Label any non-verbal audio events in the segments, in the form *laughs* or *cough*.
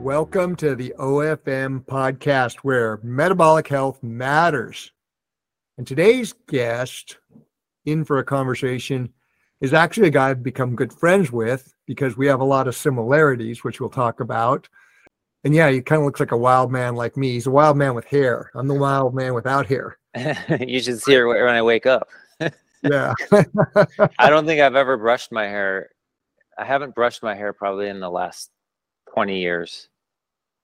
Welcome to the OFM podcast where metabolic health matters. And today's guest in for a conversation is actually a guy I've become good friends with because we have a lot of similarities, which we'll talk about. And yeah, he kind of looks like a wild man like me. He's a wild man with hair. I'm the wild man without hair. *laughs* *laughs* you should see her when I wake up. *laughs* yeah. I don't think I've ever brushed my hair. I haven't brushed my hair probably in the last 20 years.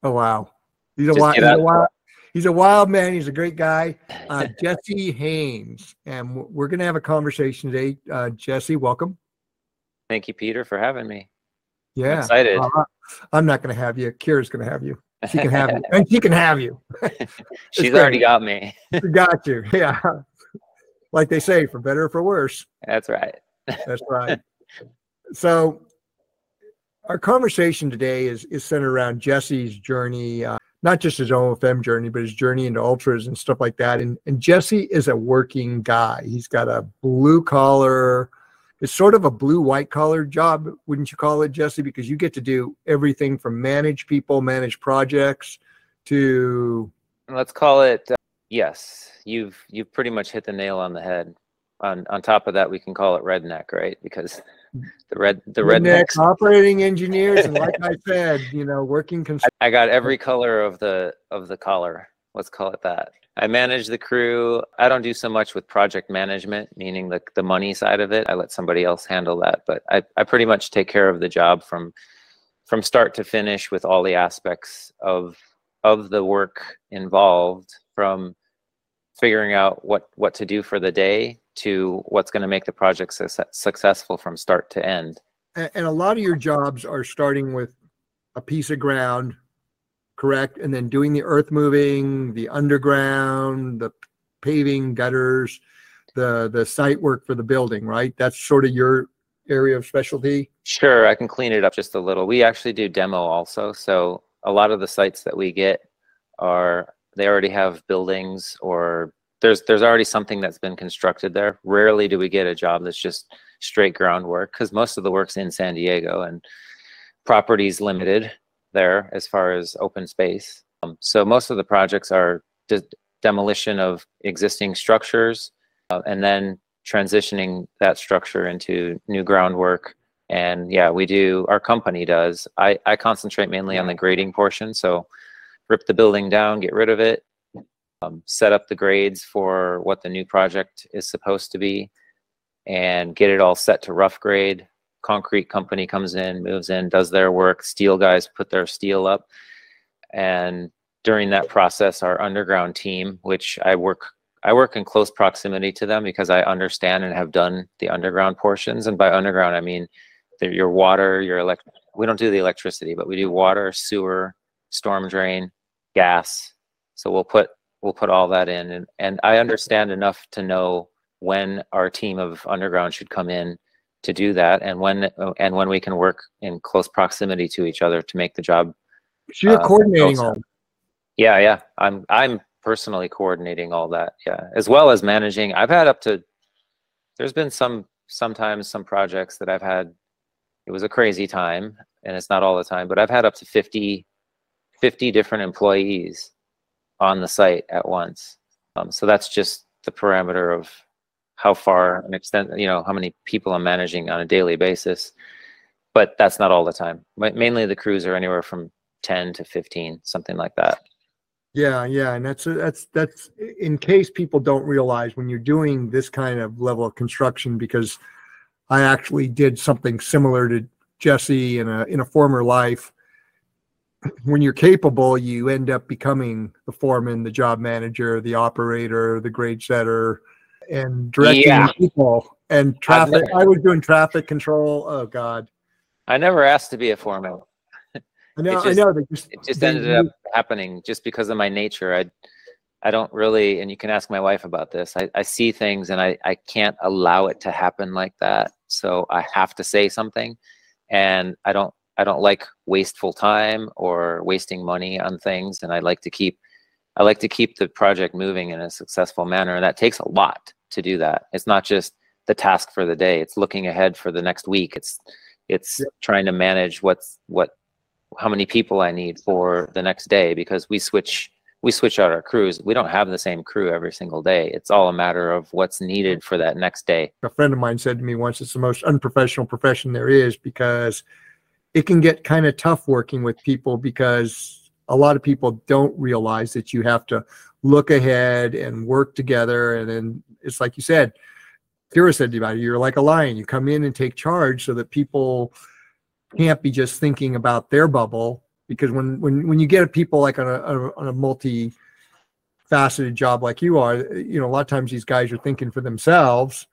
Oh, wow. He's a, wild, he's a wild, he's a wild man. He's a great guy. *laughs* Uh, Jesse Haynes. And we're going to have a conversation today. Uh, Jesse, welcome. Thank you, Peter, for having me. Yeah. I'm excited. Uh, I'm not going to have you. Keira's going to have you. She can have you. *laughs* And she can have you. *laughs* She's great. already got me. she got you. Yeah. Like they say, for better or for worse. That's right. That's right. So our conversation today is is centered around Jesse's journey, uh, not just his OFM journey, but his journey into ultras and stuff like that. And and Jesse is a working guy. He's got a blue collar. It's sort of a blue white collar job, wouldn't you call it, Jesse? Because you get to do everything from manage people, manage projects, to let's call it uh, yes. You've you've pretty much hit the nail on the head. On on top of that, we can call it redneck, right? Because the red the rednecks. operating engineers and like *laughs* i said you know working i got every color of the of the collar. Let's call it that. I manage the crew. I don't do so much with project management meaning the, the money side of it. I let somebody else handle that but I, I pretty much take care of the job from from start to finish with all the aspects of of the work involved from figuring out what what to do for the day to what's going to make the project su- successful from start to end. And, and a lot of your jobs are starting with a piece of ground, correct? And then doing the earth moving, the underground, the paving, gutters, the the site work for the building, right? That's sort of your area of specialty. Sure, I can clean it up just a little. We actually do demo also, so a lot of the sites that we get are they already have buildings or there's there's already something that's been constructed there. Rarely do we get a job that's just straight groundwork because most of the work's in San Diego and property's limited there as far as open space. Um, so most of the projects are de- demolition of existing structures uh, and then transitioning that structure into new groundwork. And yeah, we do. Our company does. I I concentrate mainly on the grading portion. So rip the building down, get rid of it, um, set up the grades for what the new project is supposed to be and get it all set to rough grade. Concrete company comes in, moves in, does their work. Steel guys put their steel up. And during that process, our underground team, which I work I work in close proximity to them because I understand and have done the underground portions. And by underground, I mean your water, your elect. We don't do the electricity, but we do water, sewer, storm drain, gas. So we'll put we'll put all that in. And, and i understand enough to know when our team of underground should come in to do that and when and when we can work in close proximity to each other to make the job so you're uh, coordinating all yeah yeah. I'm i'm personally coordinating all that yeah as well as managing. I've had up to there's been some sometimes some projects that i've had it was a crazy time and it's not all the time but i've had up to 50 50 different employees on the site at once. Um, so that's just the parameter of how far and extent, you know, how many people I'm managing on a daily basis. But that's not all the time. Mainly the crews are anywhere from 10 to 15, something like that. Yeah, yeah, and that's that's that's in case people don't realize when you're doing this kind of level of construction because I actually did something similar to Jesse in a in a former life when you're capable, you end up becoming the foreman, the job manager, the operator, the grade setter, and directing yeah. people and traffic. Never, I was doing traffic control. Oh God. I never asked to be a foreman. I know. Just, I know. Just, it just ended up happening just because of my nature. I, I don't really, and you can ask my wife about this. I, I see things and I, I can't allow it to happen like that. So I have to say something, and I don't I don't like wasteful time or wasting money on things, and I like to keep I like to keep the project moving in a successful manner, and that takes a lot to do that. It's not just the task for the day; it's looking ahead for the next week. It's It's Yeah. trying to manage what's what how many people I need for the next day because we switch we switch out our crews. We don't have the same crew every single day. It's all a matter of what's needed for that next day. a friend of mine said to me once, it's the most unprofessional profession there is because it can get kind of tough working with people because a lot of people don't realize that you have to look ahead and work together. And then it's like you said, Keira said about it, you're like a lion. You come in and take charge so that people can't be just thinking about their bubble. Because when when when you get people like on a on a multi faceted job like you are, you know, a lot of times these guys are thinking for themselves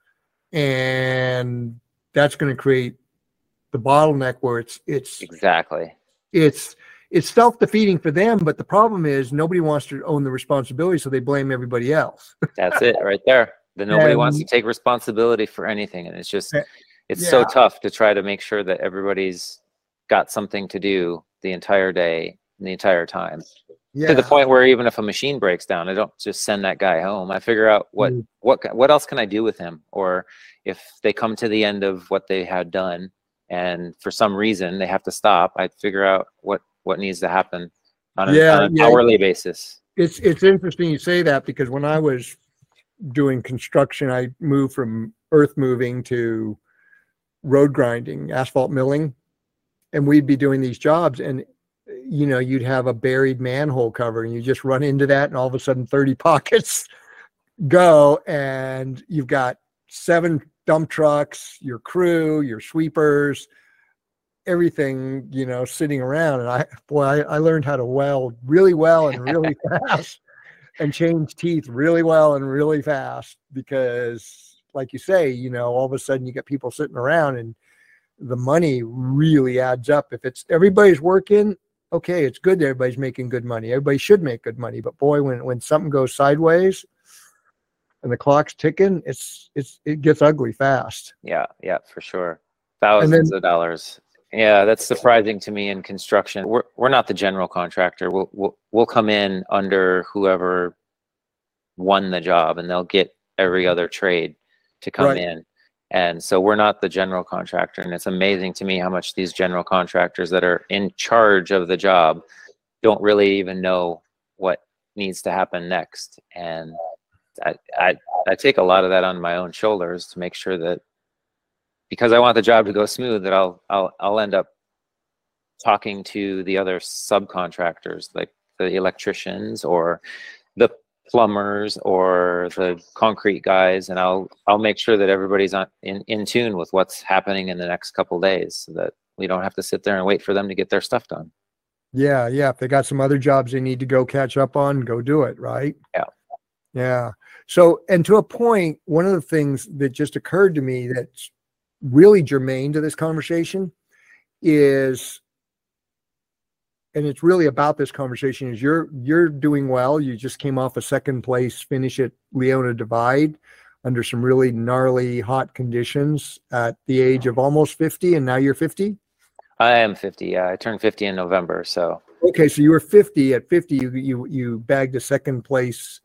and that's going to create the bottleneck where it's it's Exactly. it's it's self-defeating for them but the problem is nobody wants to own the responsibility so they blame everybody else *laughs* That's it right there. Then nobody wants to take responsibility for anything. And it's just, Eh, it's so tough to try to make sure that everybody's got something to do the entire day, the entire time. yeah To the point where even if a machine breaks down, I don't just send that guy home. I figure out what, Mm. what, what else can I do with him? Or if they come to the end of what they had done and for some reason they have to stop, I figure out what, what needs to happen on, a, Yeah, on an yeah. hourly basis. it's it's interesting you say that because when i was doing construction i moved from earth moving to road grinding asphalt milling and we'd be doing these jobs and you know you'd have a buried manhole cover and you just run into that and all of a sudden 30 *laughs* pockets go and you've got seven dump trucks your crew your sweepers everything you know sitting around. And i boy i, I learned how to weld really well and really *laughs* fast and change teeth really well and really fast because like you say you know all of a sudden you get people sitting around and the money really adds up. If it's everybody's working okay it's good that everybody's making good money. Everybody should make good money. But boy when when something goes sideways and the clock's ticking it's it's it gets ugly fast Yeah, yeah, for sure. And then- Thousands of dollars. Yeah, that's surprising to me in construction. We're we're not the general contractor. We'll we'll we'll come in under whoever won the job and they'll get every other trade to come Right. in. And so we're not the general contractor. And it's amazing to me how much these general contractors that are in charge of the job don't really even know what needs to happen next. And I, I, I take a lot of that on my own shoulders to make sure that because I want the job to go smooth, that I'll I'll I'll end up talking to the other subcontractors, like the electricians or the plumbers or the concrete guys, and I'll I'll make sure that everybody's on in, in tune with what's happening in the next couple days, so that we don't have to sit there and wait for them to get their stuff done. Yeah, yeah. If they got some other jobs they need to go catch up on, go do it, right? Yeah. Yeah. So, and to a point, one of the things that just occurred to me that's really germane to this conversation is, and it's really about this conversation is you're you're doing well. You just came off a second place finish at Leona Divide under some really gnarly hot conditions at the age of almost 50 and now you're 50 I am 50. Yeah, I turned 50 in November, so Okay, so you were 50. At 50, you you you bagged a second place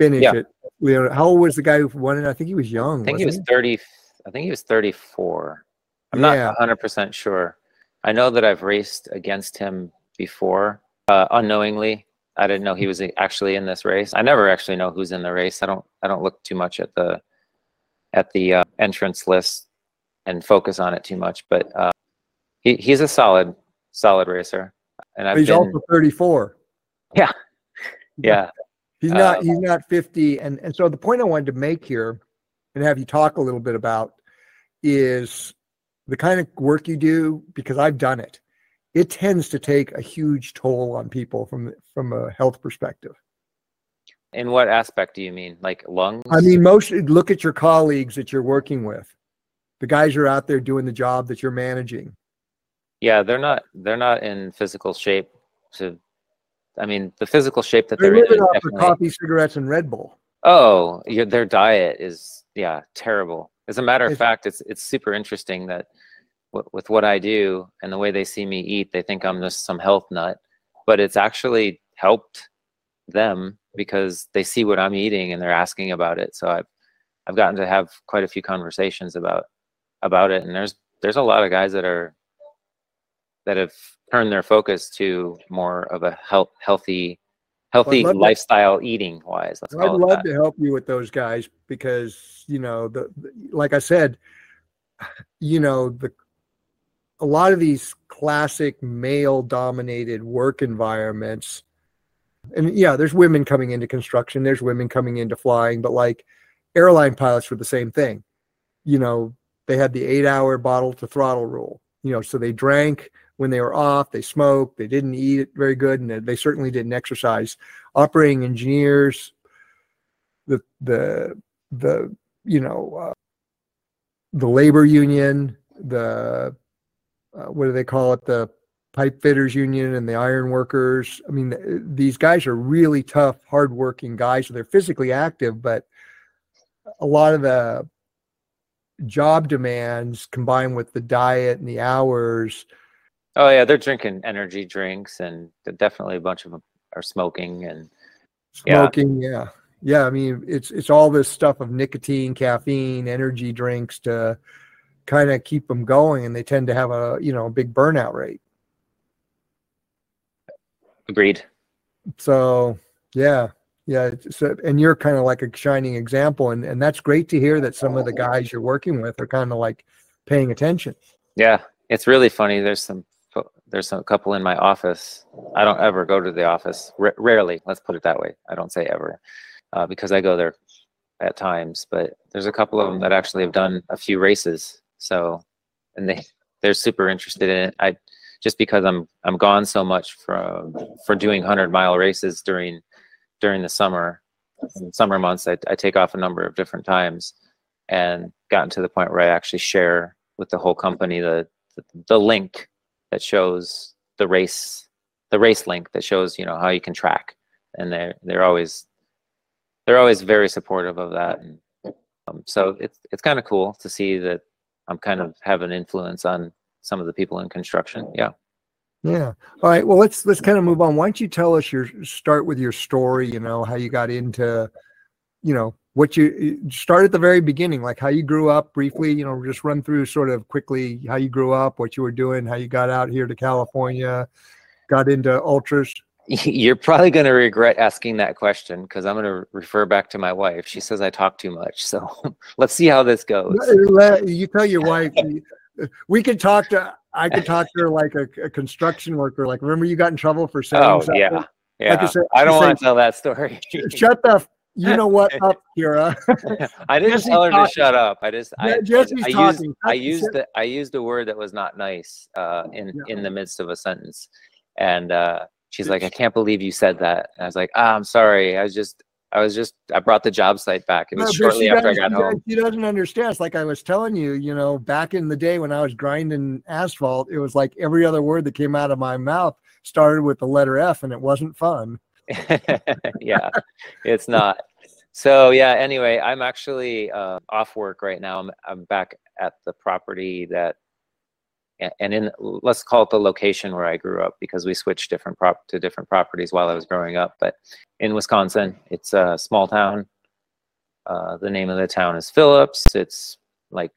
finish Yeah. at Leona. How old was the guy who won it? I think he was young. I think he was wasn't 30. I think he was 34. I'm Yeah. not 100% sure. I know that I've raced against him before, uh, unknowingly. I didn't know he was actually in this race. I never actually know who's in the race. I don't. I don't look too much at the at the uh, entrance list and focus on it too much. But uh, he he's a solid solid racer, and I've He's been also 34. Yeah, yeah He's not Um, he's not 50. And and so the point I wanted to make here and have you talk a little bit about is the kind of work you do because I've done it. It tends to take a huge toll on people from from a health perspective. In what aspect do you mean? Like lungs? I mean, most look at your colleagues that you're working with. The guys you're out there doing the job that you're managing. Yeah, they're not they're not in physical shape to I mean, the physical shape that They're they're, living is off of definitely coffee, cigarettes, and Red Bull. Oh, yeah, their diet is yeah, terrible. As a matter of It's- fact, it's it's super interesting that w- with what I do and the way they see me eat, they think I'm just some health nut, but it's actually helped them because they see what I'm eating and they're asking about it. So I've I've gotten to have quite a few conversations about about it and there's there's a lot of guys that are that have turned their focus to more of a health healthy healthy love to- lifestyle eating wise. Let's I'd love that. to help you with those guys because, you know, the, the- like I said, you know, the, a lot of these classic male dominated work environments, and yeah, there's women coming into construction, there's women coming into flying, but like airline pilots were the same thing. You know, they had the eight hour bottle to throttle rule, you know, so they drank when they were off, they smoked, they didn't eat very good, and they- certainly didn't exercise. Operating engineers, the the the you know uh, the labor union, the uh, what do they call it? The pipe fitters union and the iron workers. I mean, th- these guys are really tough, hardworking guys. So they're physically active, but a lot of the job demands combined with the diet and the hours. Oh yeah, they're drinking energy drinks, and definitely a bunch of them are smoking. And Yeah. smoking yeah yeah i mean it's it's all this stuff of nicotine caffeine energy drinks to kind of keep them going and they tend to have a you know a big burnout rate agreed. so yeah yeah so and you're kind of like a shining example and and that's great to hear that some of the guys you're working with are kind of like paying attention Yeah, it's really funny. There's some there's a couple in my office. I don't ever go to the office. R- rarely, let's put it that way. I don't say ever, uh, because I go there at times. But there's a couple of them that actually have done a few races. So, and they *laughs* they're super interested in it. I just because I'm I'm gone so much from for doing hundred mile races during during the summer, summer months. I, I take off a number of different times, and gotten to the point where I actually share with the whole company the the, the link that shows the race the race link that shows you know how you can track. And they're they're always they're always very supportive of that. And um, so it's it's kind of cool to see that i'm kind of have an influence on some of the people in construction. Yeah. Yeah. All right. Well let's let's kind of move on. Why don't you tell us your start with your story you know how you got into you know what you start at the very beginning like how you grew up briefly you know just run through sort of quickly how you grew up what you were doing how you got out here to california got into ultras. *laughs* You're probably going to regret asking that question because i'm going to refer back to my wife. She says i talk too much so *laughs* let's see how this goes. You tell your wife *laughs* we could talk to i could talk to her like a, a construction worker like remember you got in trouble for saying oh something? yeah yeah. I said- i don't want to tell that story. Shut the you know what *laughs* up keira *laughs* I didn't Jesse's tell her to shut up. I just I, Jesse's I used. I used the I used a word that was not nice uh, in Yeah. in the midst of a sentence, and uh, she's like, "I can't believe you said that." And I was like, "Ah, I'm sorry. I was just I was just I brought the job site back. It was but shortly after I got home." She doesn't understand. It's like I was telling you, you know, back in the day when I was grinding asphalt, it was like every other word that came out of my mouth started with the letter F and it wasn't fun. *laughs* yeah, it's not. So yeah. Anyway, I'm actually uh, off work right now. I'm I'm back at the property that, and in let's call it the location where I grew up because we switched different prop to different properties while I was growing up. But in Wisconsin, it's a small town. Uh, the name of the town is Phillips. It's like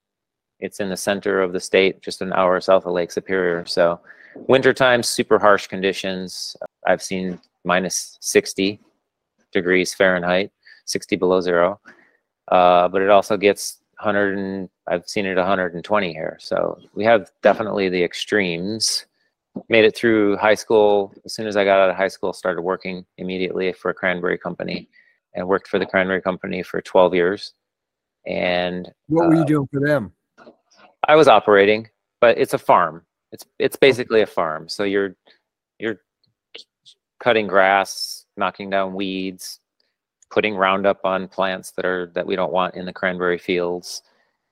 it's in the center of the state, just an hour south of Lake Superior. So wintertime, super harsh conditions. I've seen minus 60 degrees Fahrenheit, 60 below zero. Uh, but it also gets 100 and I've seen it 120 here. So we have definitely the extremes. Made it through high school. As soon as I got out of high school, started working immediately for a cranberry company and worked for the cranberry company for 12 years. And What were you Uh, doing for them? I was operating, but it's a farm. It's it's basically a farm. So you're you're cutting grass, knocking down weeds, putting Roundup on plants that are that we don't want in the cranberry fields.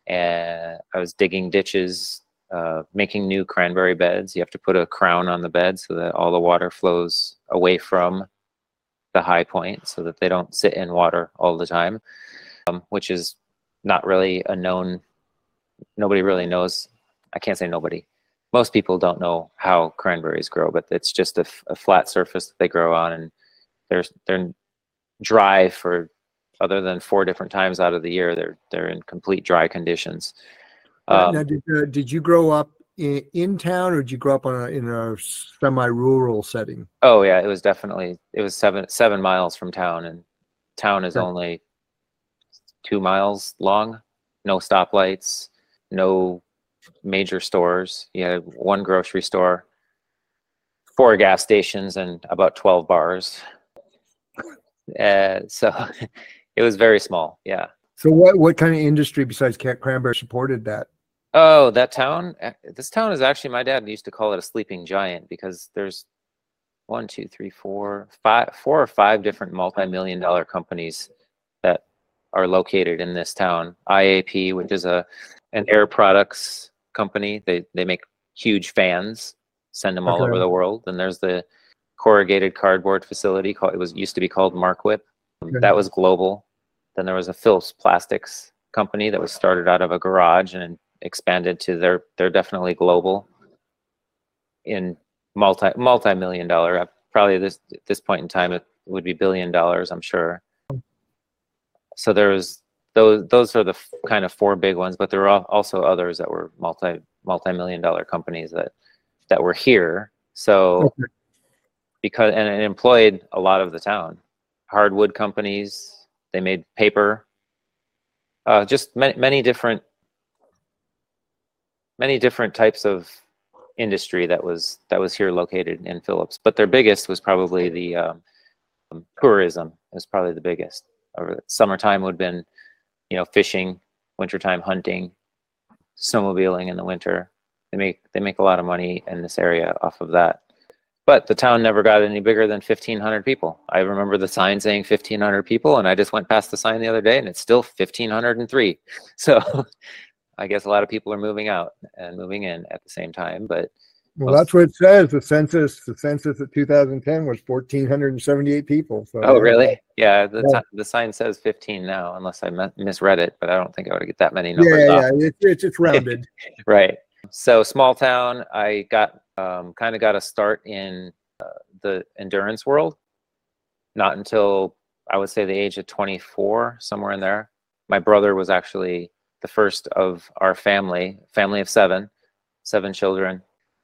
And I was digging ditches, uh, making new cranberry beds. You have to put a crown on the bed so that all the water flows away from the high point, so that they don't sit in water all the time, um, which is not really a known nobody really knows. I can't say nobody. Most people don't know how cranberries grow, but it's just a, f- a flat surface that they grow on, and they're they're dry for other than four different times out of the year. They're they're in complete dry conditions. Um, Now, did, uh, did you grow up in, in town or did you grow up on a, in a semi-rural setting? Oh yeah, it was definitely it was seven seven miles from town, and town is only two miles long. No stoplights, no major stores. You had one grocery store, four gas stations, and about twelve bars. Uh, so *laughs* it was very small. Yeah. So what, what kind of industry besides Cranberry supported that? Oh, that town. eh, This town is actually my dad used to call it a sleeping giant because there's one, two, three, four, five, four or five different multi-million dollar companies that are located in this town. IAP, which is a an air products company. They they make huge fans, send them all over the world. And there's the corrugated cardboard facility called it was used to be called Marquip. Okay. That was global. Then there was a Phillips Plastics company that was started out of a garage and expanded to they're they're definitely global in multi multi million dollar uh, probably this at this point in time it would be billion dollars i'm sure so there was those those are the f- kind of four big ones but there were al- also others that were multi multi million dollar companies that that were here so Okay. because and it employed a lot of the town hardwood companies they made paper uh, just many, many different many different types of industry that was that was here located in Phillips. But their biggest was probably the um, tourism. Is probably the biggest. Over summertime would have been, you know, fishing. Wintertime hunting, snowmobiling in the winter. They make they make a lot of money in this area off of that. But the town never got any bigger than 1,500 people. I remember the sign saying 1,500 people, and I just went past the sign the other day, and it's still 1,503. *laughs* So *laughs* I guess a lot of people are moving out and moving in at the same time. But Well, that's what it says. The census, the census of 2010 was 1,478 people. So oh, really? Yeah, the Yeah. ti- the sign says 15 now, unless I mi- misread it. But I don't think I would get that many Yeah, numbers off. yeah, it's, it's, it's rounded. *laughs* Right. So small town. I got um, kind of got a start in uh, the endurance world. Not until I would say the age of 24, somewhere in there. My brother was actually the first of our family, family of seven, seven children,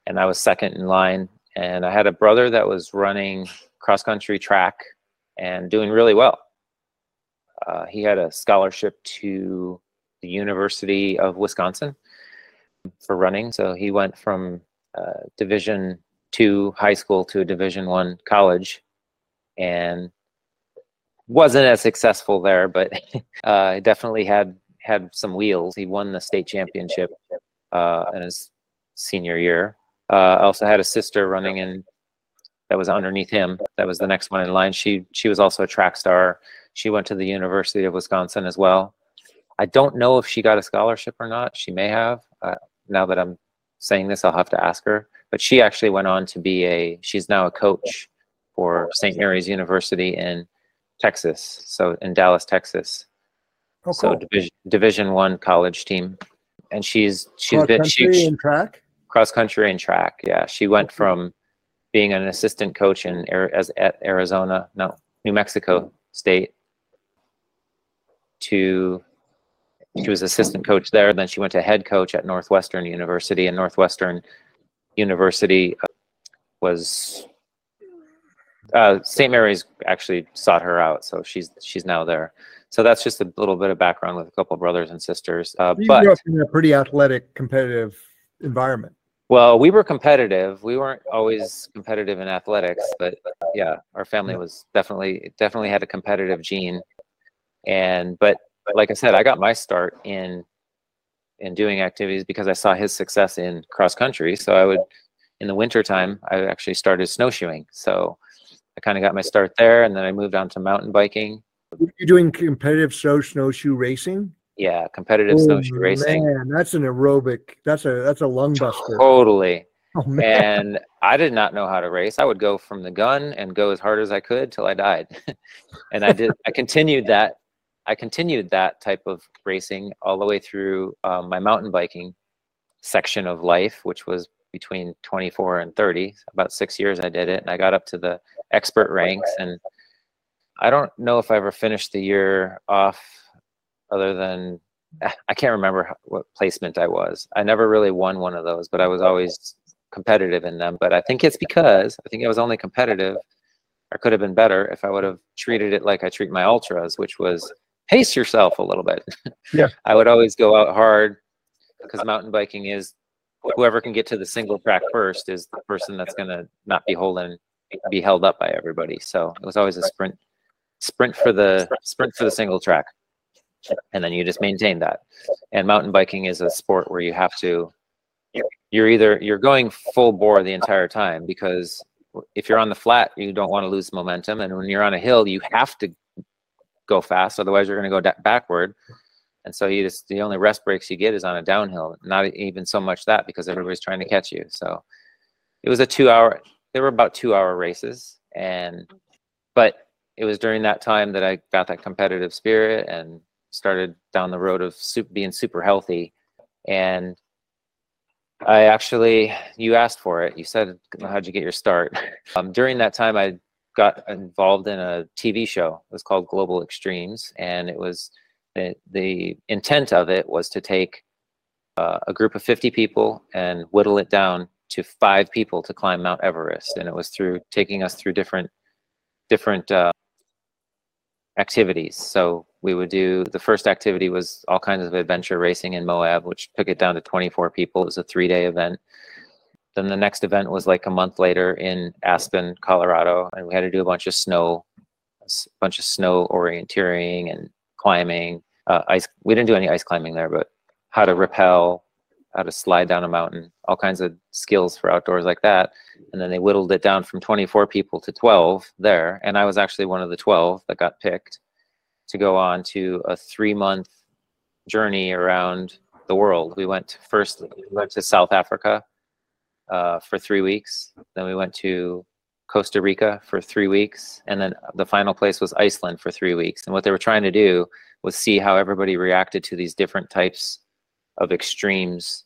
and I was second in line. And I had a brother that was running cross country track and doing really well. Uh, he had a scholarship to the University of Wisconsin for running. So he went from uh, Division two high school to a Division one college, and wasn't as successful there, but *laughs* uh, definitely had had some wheels. He won the state championship uh, in his senior year. Uh, I also had a sister running in that was underneath him. That was the next one in line. She she was also a track star. She went to the University of Wisconsin as well. I don't know if she got a scholarship or not. She may have. Uh, now that I'm saying this, I'll have to ask her. But she actually went on to be a. She's now a coach for St. Mary's University in Texas. So in Dallas, Texas. Oh, So division Division one college team, and she's she's Cross been she, she- track. Cross country and track. Yeah, she went from being an assistant coach in as at Arizona, no, New Mexico State, to she was assistant coach there. Then she went to head coach at Northwestern University, and Northwestern University uh, was uh, St. Mary's actually sought her out, so she's she's now there. So that's just a little bit of background with a couple brothers and sisters. Uh, You but grew up in a pretty athletic, competitive environment. Well, we were competitive. We weren't always competitive in athletics, but yeah, our family mm. was definitely definitely had a competitive gene. And but like I said, I got my start in in doing activities because I saw his success in cross country. So I would in the wintertime, I actually started snowshoeing. So I kind of got my start there and then I moved on to mountain biking. You're doing competitive snow snowshoe racing. Yeah, competitive snowshoe racing. Oh, Man, that's an aerobic. That's a that's a lung buster. Totally. Oh man. and I did not know how to race. I would go from the gun and go as hard as I could till I died. *laughs* and I did. I continued *laughs* that. I continued that type of racing all the way through um, my mountain biking section of life, which was between 24 and 30. About six years I did it, and I got up to the expert ranks. And I don't know if I ever finished the year off, other than I can't remember what placement I was. I never really won one of those, but I was always competitive in them. But I think it's because I think I was only competitive. I could have been better if I would have treated it like I treat my ultras, which was pace yourself a little bit. *laughs* Yeah. I would always go out hard because mountain biking is whoever can get to the single track first is the person that's going to not be holding be held up by everybody. So it was always a sprint sprint for the sprint for the single track. And then you just maintain that. And mountain biking is a sport where you have to you're either you're going full bore the entire time because if you're on the flat, you don't want to lose momentum and when you're on a hill, you have to go fast otherwise you're going to go da- backward. And so you just the only rest breaks you get is on a downhill. Not even so much that because everybody's trying to catch you. So it was a 2 hour they were about 2 hour races and but it was during that time that I got that competitive spirit and started down the road of super, being super healthy. And I actually, you asked for it. You said, "How'd you get your start?" *laughs* Um, during that time, I got involved in a TV show. It was called Global Extremes, and it was the the intent of it was to take uh, a group of 50 people and whittle it down to five people to climb Mount Everest. And it was through taking us through different different uh, activities. So we would do the first activity was all kinds of adventure racing in Moab, which took it down to 24 people. It was a three day event. Then the next event was like a month later in Aspen, Colorado, and we had to do a bunch of snow, a bunch of snow orienteering and climbing. Uh, ice. We didn't do any ice climbing there, but how to rappel, how to slide down a mountain, all kinds of skills for outdoors like that. And then they whittled it down from 24 people to 12 there. And I was actually one of the 12 that got picked to go on to a three month journey around the world. We went to, first, we went to South Africa uh, for three weeks. Then we went to Costa Rica for three weeks. And then the final place was Iceland for three weeks. And what they were trying to do was see how everybody reacted to these different types of extremes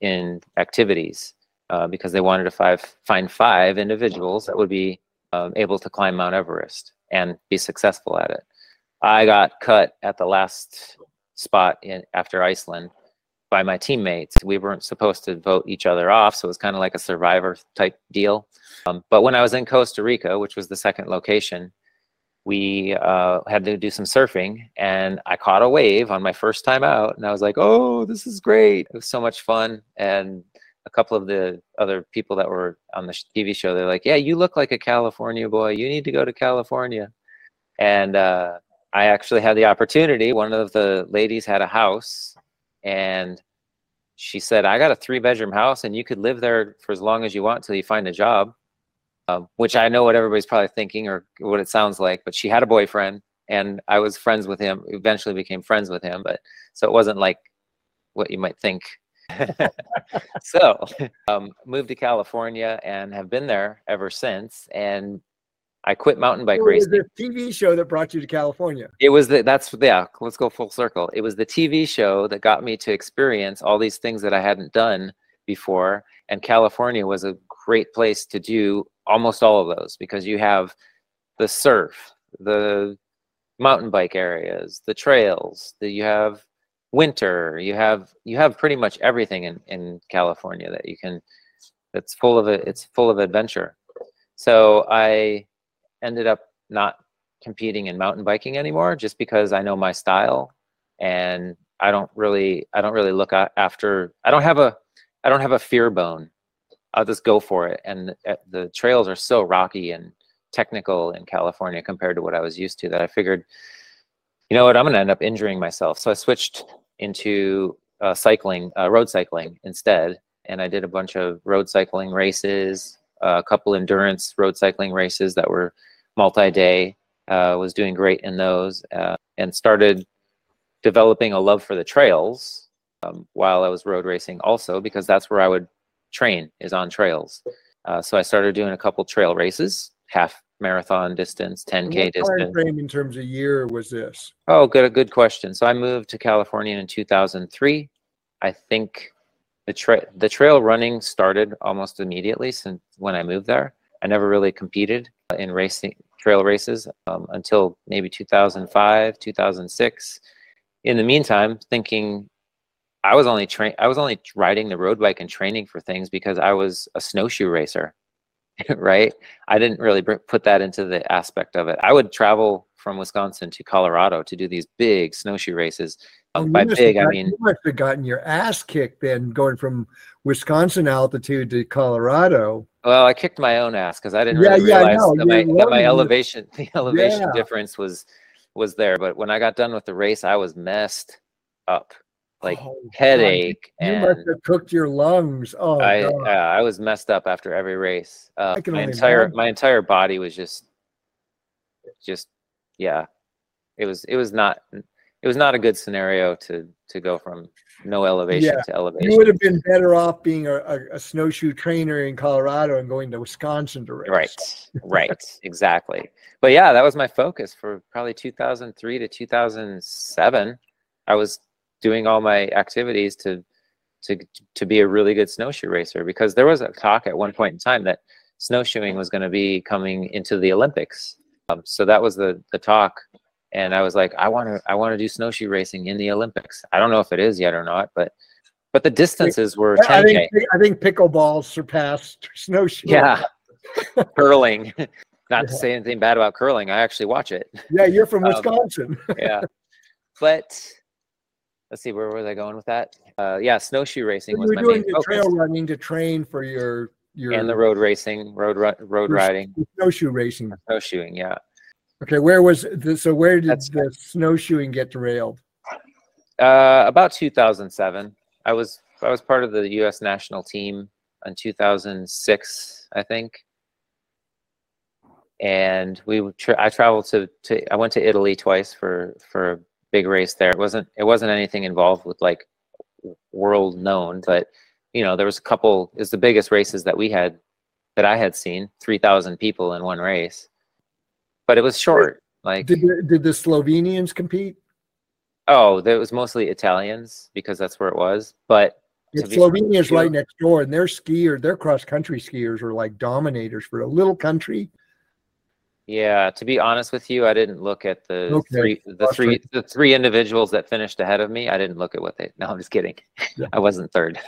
in activities uh, because they wanted to five, find five individuals that would be um, able to climb Mount Everest and be successful at it. I got cut at the last spot in after Iceland by my teammates. We weren't supposed to vote each other off, so it was kind of like a survivor type deal. Um, but when I was in Costa Rica, which was the second location, we uh, had to do some surfing, and I caught a wave on my first time out, and I was like, "Oh, this is great! It was so much fun!" And a couple of the other people that were on the TV show, they're like, "Yeah, you look like a California boy. You need to go to California." And uh, I actually had the opportunity. One of the ladies had a house, and she said, "I got a three-bedroom house, and you could live there for as long as you want till you find a job." Um, which I know what everybody's probably thinking or what it sounds like. But she had a boyfriend, and I was friends with him. Eventually, became friends with him, but so it wasn't like what you might think. *laughs* so *laughs* um, moved to California and have been there ever since. And I quit mountain bike It was racing. the TV show that brought you to California. It was the that's yeah. Let's go full circle. It was the TV show that got me to experience all these things that I hadn't done before, and California was a great place to do almost all of those because you have the surf, the mountain bike areas, the trails, the, you have winter, you have you have pretty much everything in in California that you can. It's full of it. It's full of adventure. So I ended up not competing in mountain biking anymore just because I know my style and I don't really I don't really look after I don't have a I don't have a fear bone. I'll just go for it and uh, the trails are so rocky and technical in California compared to what I was used to that I figured you know what I'm going to end up injuring myself. So I switched into uh, cycling uh, road cycling instead and I did a bunch of road cycling races, a couple endurance road cycling races that were multi-day uh, was doing great in those uh, and started developing a love for the trails um, while I was road racing also because that's where I would train is on trails. Uh, so I started doing a couple trail races, half marathon distance, 10k What distance. frame in terms of year was this? Oh, good, a good question. So I moved to California in 2003. I think the tra- the trail running started almost immediately since when I moved there. I never really competed in racing trail races um, until maybe 2005, 2006, in the meantime, thinking I was only train I was only riding the road bike and training for things because I was a snowshoe racer, *laughs* right? I didn't really br- put that into the aspect of it. I would travel from Wisconsin to Colorado to do these big snowshoe races. Oh, Um, you by big, I mean You must have gotten your ass kicked then going from Wisconsin altitude to Colorado. Well, I kicked my own ass because I didn't Yeah, really yeah, realize know. that my, that my elevation, *laughs* the elevation Yeah. difference was was there. But when I got done with the race, I was messed up, like Oh, God, headache, You and must have cooked your lungs. Oh, I God. uh, I was messed up after every race. Uh, my entire imagine. my entire body was just just yeah. It was it was not it was not a good scenario to to go from no elevation Yeah, to elevation. You would have been better off being a, a, a snowshoe trainer in Colorado and going to Wisconsin to race. Right, right, exactly. But yeah, that was my focus for probably 2003 to 2007. I was doing all my activities to to to be a really good snowshoe racer because there was a talk at one point in time that snowshoeing was going to be coming into the Olympics. Um, so that was the the talk, and I was like, I want to I want to do snowshoe racing in the Olympics. I don't know if it is yet or not, but but the distances were I 10k. think I think pickleball surpassed *laughs* snowshoe. Yeah. *laughs* curling. *laughs* Not to say anything bad about curling. I actually watch it. Yeah, you're from Um, Wisconsin. Yeah. but let's see, where was I going with that? Uh, yeah, snowshoe racing you was were my doing main the focus. trail running to train for your your And the road racing, road road riding, snowshoe racing. snowshoeing. Yeah. Okay, where was the, so where did That's the snowshoeing get derailed? Uh, about 2007. I was I was part of the U.S. national team in 2006, I think. And we tra- I traveled to, to I went to Italy twice for for a big race there. It wasn't it wasn't anything involved with like world known, but you know there was a couple. It's the biggest races that we had that I had seen. 3,000 people in one race, but it was short. Like Did the, did the Slovenians compete? oh, there was mostly Italians because that's where it was. But to It's be frank Slovenia's right next door, and their skier, their cross country skiers are like dominators for a little country. Yeah, to be honest with you, I didn't look at the Okay. three the three the three individuals that finished ahead of me. I didn't look at what they. No, I'm just kidding. Yeah. *laughs* I wasn't third.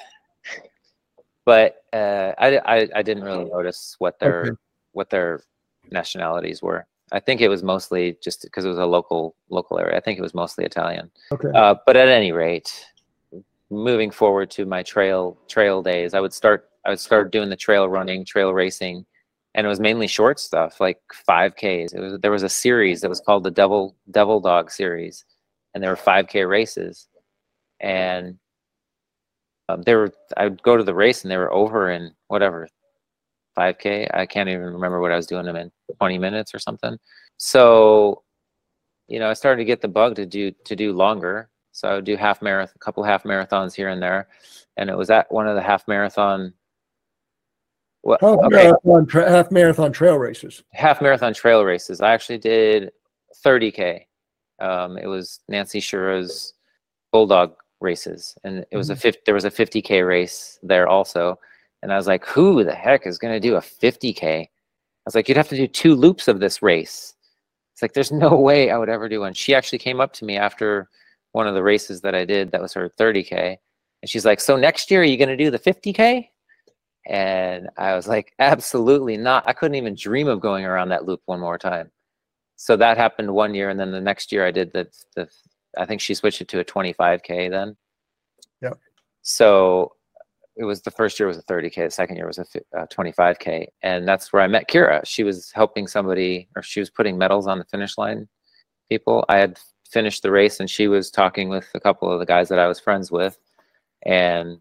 But uh, I, I I didn't really notice what their Okay. what their nationalities were. I think it was mostly just because it was a local local area. I think it was mostly Italian. Okay. Uh, but at any rate, moving forward to my trail trail days, I would start I would start doing the trail running, trail racing, and it was mainly short stuff like 5Ks. It was there was a series that was called the Devil Devil Dog series, and there were 5K races, and um, they were I would go to the race and they were over in whatever 5K. I can't even remember what I was doing them in 20 minutes or something. So, you know, I started to get the bug to do to do longer. So I would do half marathon, a couple half marathons here and there, and it was at one of the half marathon. What? Half okay, marathon, tra- half marathon trail races. half marathon trail races. I actually did 30k. Um, it was Nancy Shura's bulldog races, and it was a mm-hmm. 50, there was a 50k race there also. And I was like, who the heck is going to do a 50k? I was like, you'd have to do two loops of this race. It's like there's no way I would ever do one. She actually came up to me after one of the races that I did. That was her 30k, and she's like, so next year are you going to do the 50k? And I was like, absolutely not. I couldn't even dream of going around that loop one more time. So that happened one year, and then the next year I did the the. I think she switched it to a 25k then. Yep. So it was the first year was a 30k, the second year was a fi- uh, 25k, and that's where I met Keira. She was helping somebody, or she was putting medals on the finish line. People, I had finished the race, and she was talking with a couple of the guys that I was friends with, and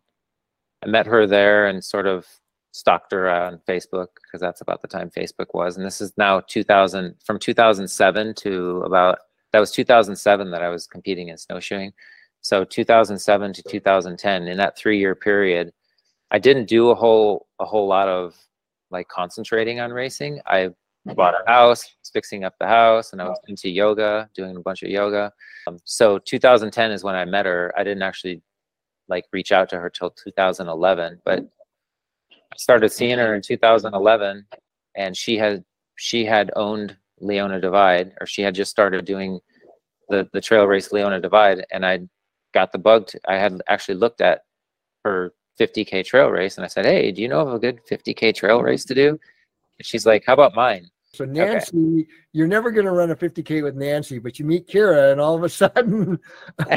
I met her there and sort of stalked her on Facebook because that's about the time Facebook was. And this is now 2000, from 2007 to about, that was 2007 that I was competing in snowshoeing. So 2007 to 2010, in that three year period, I didn't do a whole, a whole lot of like concentrating on racing. I bought a house, fixing up the house, and I was into yoga, doing a bunch of yoga. Um, so 2010 is when I met her. I didn't actually like reach out to her till 2011 but i started seeing her in 2011 and she had she had owned leona divide or she had just started doing the the trail race Leona Divide, and I got the bug. To, I had actually looked at her 50k trail race, and I said, "Hey, do you know of a good 50k trail race to do?" And she's like, "How about mine?" So Nancy, you're never going to run a 50k with Nancy, but you meet Keira, and all of a sudden, *laughs* *laughs*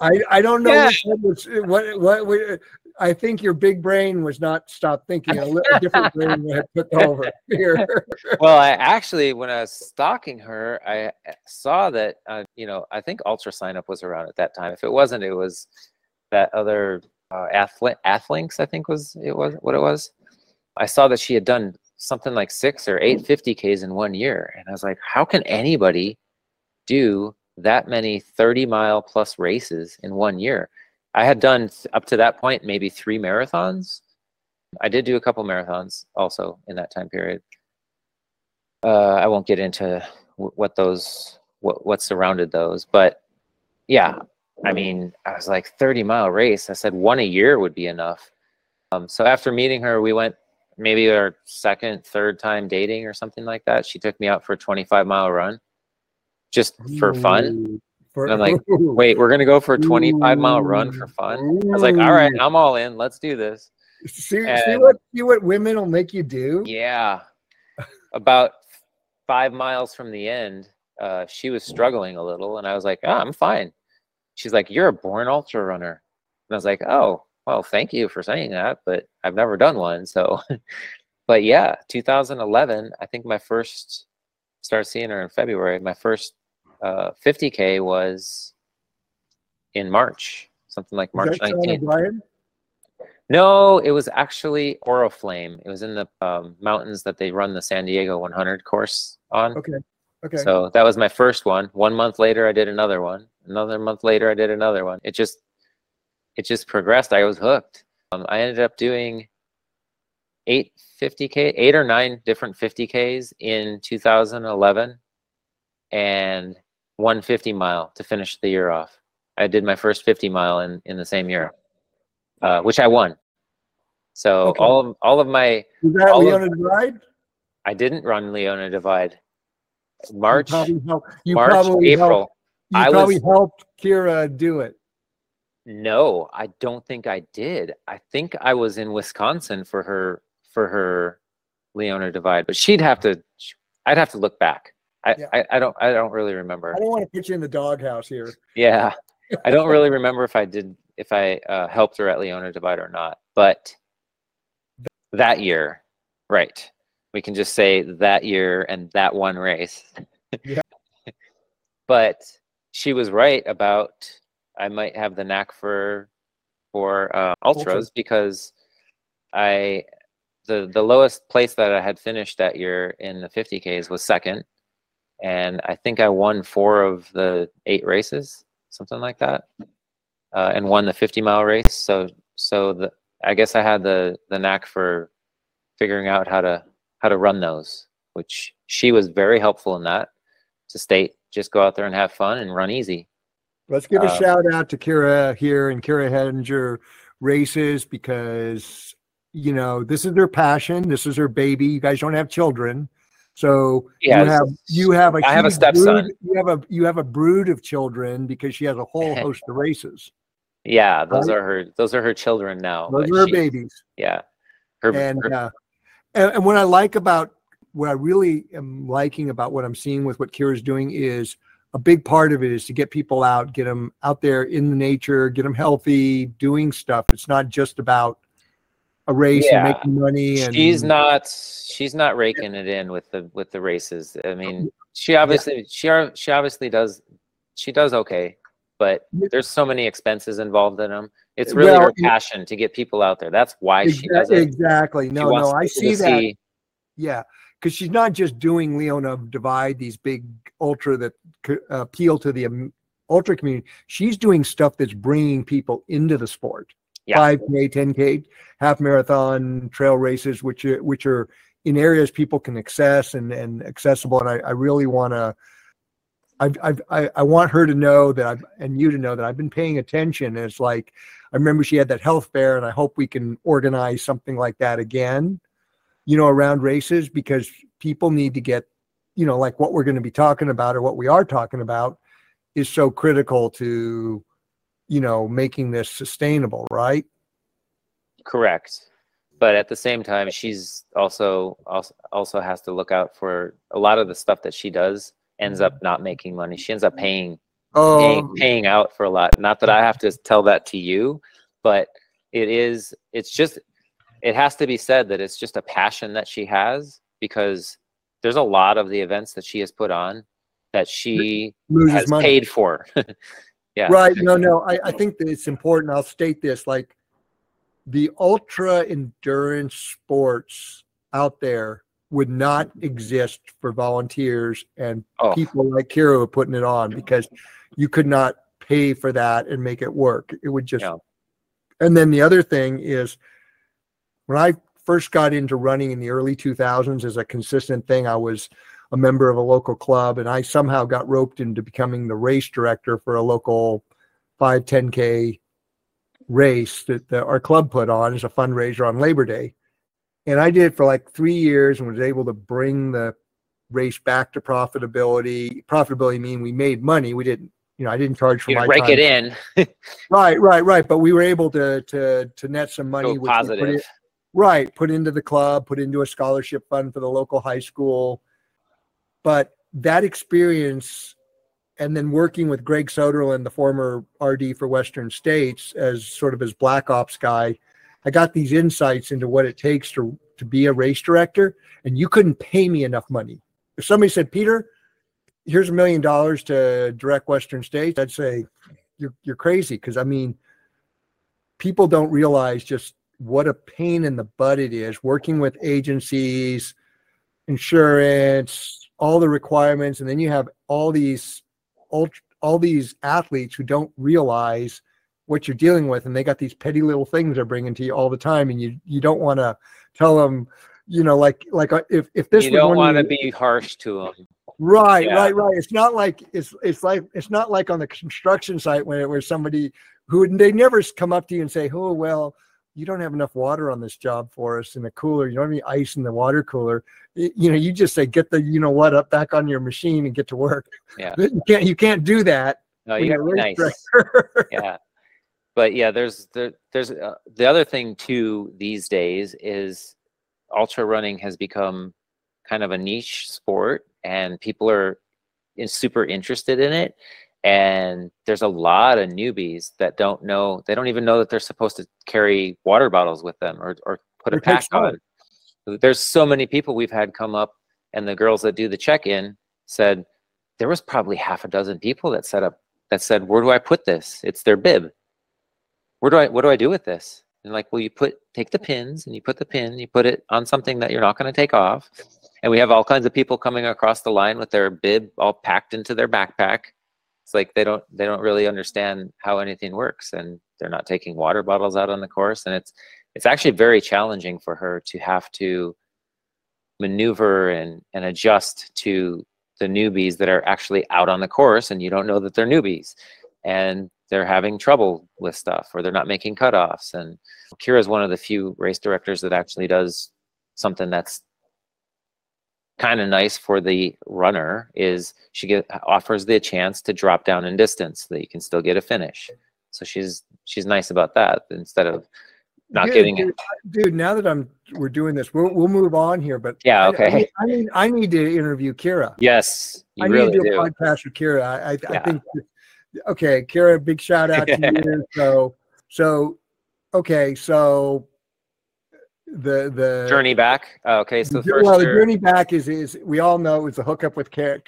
I I don't know Yeah. which what, what what I think your big brain was not stopped thinking. A, li- a different *laughs* brain had took over here. well, I actually, when I was stalking her, I uh, saw that, uh, you know, I think UltraSignup was around at that time. If it wasn't, it was that other uh, athlete, Athlinks, I think was it was what it was. I saw that she had done something like six or eight 50Ks in one year. And I was like, how can anybody do that many 30 mile plus races in one year? I had done up to that point maybe three marathons. I did do a couple marathons also in that time period. Uh, I won't get into wh- what those what what surrounded those, but yeah, I mean, I was like 30 mile race. I said one a year would be enough. Um, so after meeting her, we went maybe our second, third time dating or something like that. She took me out for a 25 mile run, just for fun. For, And I'm like, *laughs* Wait, we're gonna go for a 25 mile run for fun. I was like, all right, I'm all in. Let's do this. See, see what see what women will make you do. Yeah. About five miles from the end, uh, she was struggling a little, and I was like, oh, I'm fine. She's like, You're a born ultra runner. And I was like, Oh, well, thank you for saying that, but I've never done one. So, *laughs* but yeah, 2011, I think my first, started seeing her in February. My first uh, 50K was in March, something like March that 19th. No, it was actually Oriflamme. It was in the um, mountains that they run the San Diego 100 course on. Okay. Okay. So that was my first one. One month later, I did another one. Another month later, I did another one. It just, it just progressed. I was hooked. Um, I ended up doing eight 50k, eight or nine different 50ks in 2011, and one 50 mile to finish the year off. I did my first 50 mile in in the same year, uh, which I won. So Okay. all of all of my Is that all of- Leona Divide? I didn't run Leona Divide. You March, probably helped- you March, probably April. helped- You I probably was- helped Keira do it. No, I don't think I did. I think I was in Wisconsin for her for her Leona Divide, but she'd have to. I'd have to look back. I, Yeah. I, I don't I don't really remember. I don't want to put you in the doghouse here. Yeah, *laughs* I don't really remember if I did if I uh, helped her at Leona Divide or not. But that year, right? We can just say that year and that one race. Yeah. *laughs* but she was right about I might have the knack for for uh, ultras Ultras. because I the the lowest place that I had finished that year in the 50ks was second, and I think I won four of the eight races, something like that, uh, and won the 50 mile race. So so the I guess I had the the knack for figuring out how to how to run those, which she was very helpful in that. To state, just go out there and have fun and run easy. Let's give a Uh, shout out to Keira here and Keira Henninger races because you know this is their passion. This is her baby. You guys don't have children, so Yeah, you have you have a I have a stepson. brood- You have a you have a brood of children because she has a whole *laughs* host of races. Yeah, those Right. are her. Those are her children now. Those are her she- babies. Yeah, her, and, her- uh, and and what I like about what I really am liking about what I'm seeing with what Keira's doing is a big part of it is to get people out, get them out there in the nature, get them healthy, doing stuff. It's not just about a race Yeah. and making money. And she's not. She's not raking it in with the with the races. I mean, she obviously she she obviously does. She does okay, but there's so many expenses involved in them. It's really Well, her it- passion to get people out there. That's why she does it. exactly. No, no, I see that. see- Yeah, because she's not just doing Leona Divide, these big ultra that appeal to the um, ultra community. She's doing stuff that's bringing people into the sport. Yeah. 5K, 10K, half marathon, trail races, which are, which are in areas people can access and, and accessible. And I, I really want to, I've, I, I want her to know that I've, and you to know that I've been paying attention. It's like, I remember she had that health fair and I hope we can organize something like that again, you know, around races because people need to get, you know, like what we're going to be talking about or what we are talking about is so critical to, you know, making this sustainable, right? Correct. But at the same time, she's also also also has to look out for a lot of the stuff that she does ends up not making money. She ends up paying oh. paying, Oh, paying out for a lot. Not that I have to tell that to you, but it is it's just it has to be said that it's just a passion that she has because there's a lot of the events that she has put on that she has money. paid for. *laughs* yeah. Right. No, no. I, I think that it's important. I'll state this like the ultra endurance sports out there would not exist for volunteers and Oh, people like Keira were putting it on because you could not pay for that and make it work. It would just, Yeah. and then the other thing is when I first got into running in the early 2000s as a consistent thing, I was a member of a local club and I somehow got roped into becoming the race director for a local 5 10k race that the, our club put on as a fundraiser on Labor Day. And I did it for like 3 years and was able to bring the race back to profitability. Profitability mean we made money. We didn't, you know, I didn't charge for you my rake time. it in, *laughs* Right, right, right. But we were able to to to net some money. go which we put positive. in- right, put into the club, put into a scholarship fund for the local high school. But that experience, and then working with Greg Soderlund, the former RD for Western States, as sort of his black ops guy, I got these insights into what it takes to to be a race director. And you couldn't pay me enough money. If somebody said, Peter, here's a million dollars to direct Western States, I'd say, you're you're crazy because I mean, people don't realize just what a pain in the butt it is working with agencies, insurance, all the requirements, and then you have all these ult- all these athletes who don't realize what you're dealing with, and they got these petty little things they're bringing to you all the time, and you you don't want to tell them, you know, like like uh, if if this you don't want to be harsh to them. Right, Yeah. right, right. It's not like it's it's like it's not like on the construction site where where somebody who they never come up to you and say, "Oh, well, you don't have enough water on this job for us in the cooler. You don't have any ice in the water cooler." You know, you just say, "Get the you know what up back on your machine and get to work." Yeah. *laughs* You can't you can't do that. No, you you're gotta a be race nice. *laughs* yeah but yeah there's there, there's uh, the other thing too these days is ultra running has become kind of a niche sport and people are super interested in it and there's a lot of newbies that don't know they don't even know that they're supposed to carry water bottles with them or, or put a Or take pack on. there's so many people we've had come up and the girls that do the check-in said there was probably half a dozen people that set up that said where do i put this? It's their bib. Where do i what do i do with this? And like well you put take the pins and you put the pin you put it on something that you're not going to take off. And we have all kinds of people coming across the line with their bib all packed into their backpack it's like they don't they don't really understand how anything works and they're not taking water bottles out on the course. And it's it's actually very challenging for her to have to maneuver and and adjust to the newbies that are actually out on the course and you don't know that they're newbies. And they're having trouble with stuff or they're not making cutoffs. And Keira is one of the few race directors that actually does something that's kind of nice for the runner is she get offers the chance to drop down in distance so that you can still get a finish so she's she's nice about that instead of not Dude, getting it dude, dude, now that I'm we're doing this, we'll we'll move on here. But Yeah, I- I okay. need- I need I need to interview Keira. yes you I need really to do a do podcast with Keira. I, I, I think, okay, Keira, big shout out to *laughs* you. So, so, okay, so the the journey back Oh, okay so the, well, the journey back is is we all know it's a hookup with Keira,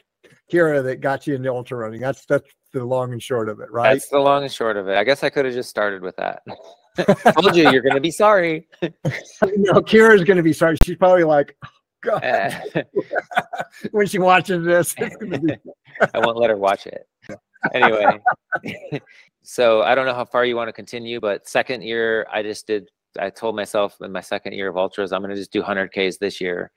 Keira that got you into ultra running. That's that's the long and short of it, right? That's the long and short of it. I guess I could have just started with that. *laughs* *laughs* Told you you're going to be sorry. *laughs* no, Keira's going to be sorry. She's probably like, oh, God, Eh, when she watches this, it's going to be I won't let her watch it. Anyway, so I don't know how far you want to continue, but second year, I just did. I told myself in my second year of ultras, I'm going to just do 100ks this year.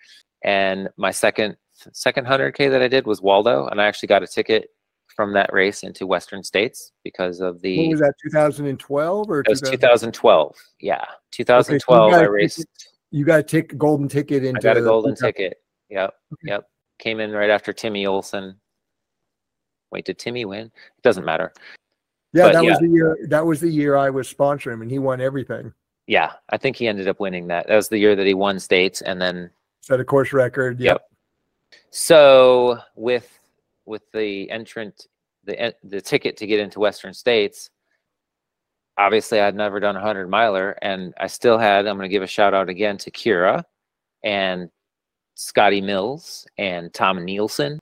And my second second 100k that I did was Waldo, and I actually got a ticket from that race into Western States because of what the. was that 2012 or It was 2012. Yeah, 2012. got I a raced. you got a golden ticket into I got a golden okay. ticket. Yep. Yep. came in right after Timmy Olson. Wait, did Timmy win? It doesn't matter. Yeah, But that yeah. was the year. That was the year I was sponsoring him, and he won everything. Yeah, I think he ended up winning that. That was the year that he won states, and then Set a course record. Yep. So with with the entrant, the the ticket to get into Western States, obviously I'd never done a hundred miler, and I still had. I'm going to give a shout out again to Keira and Scotty Mills and Tom Nielsen.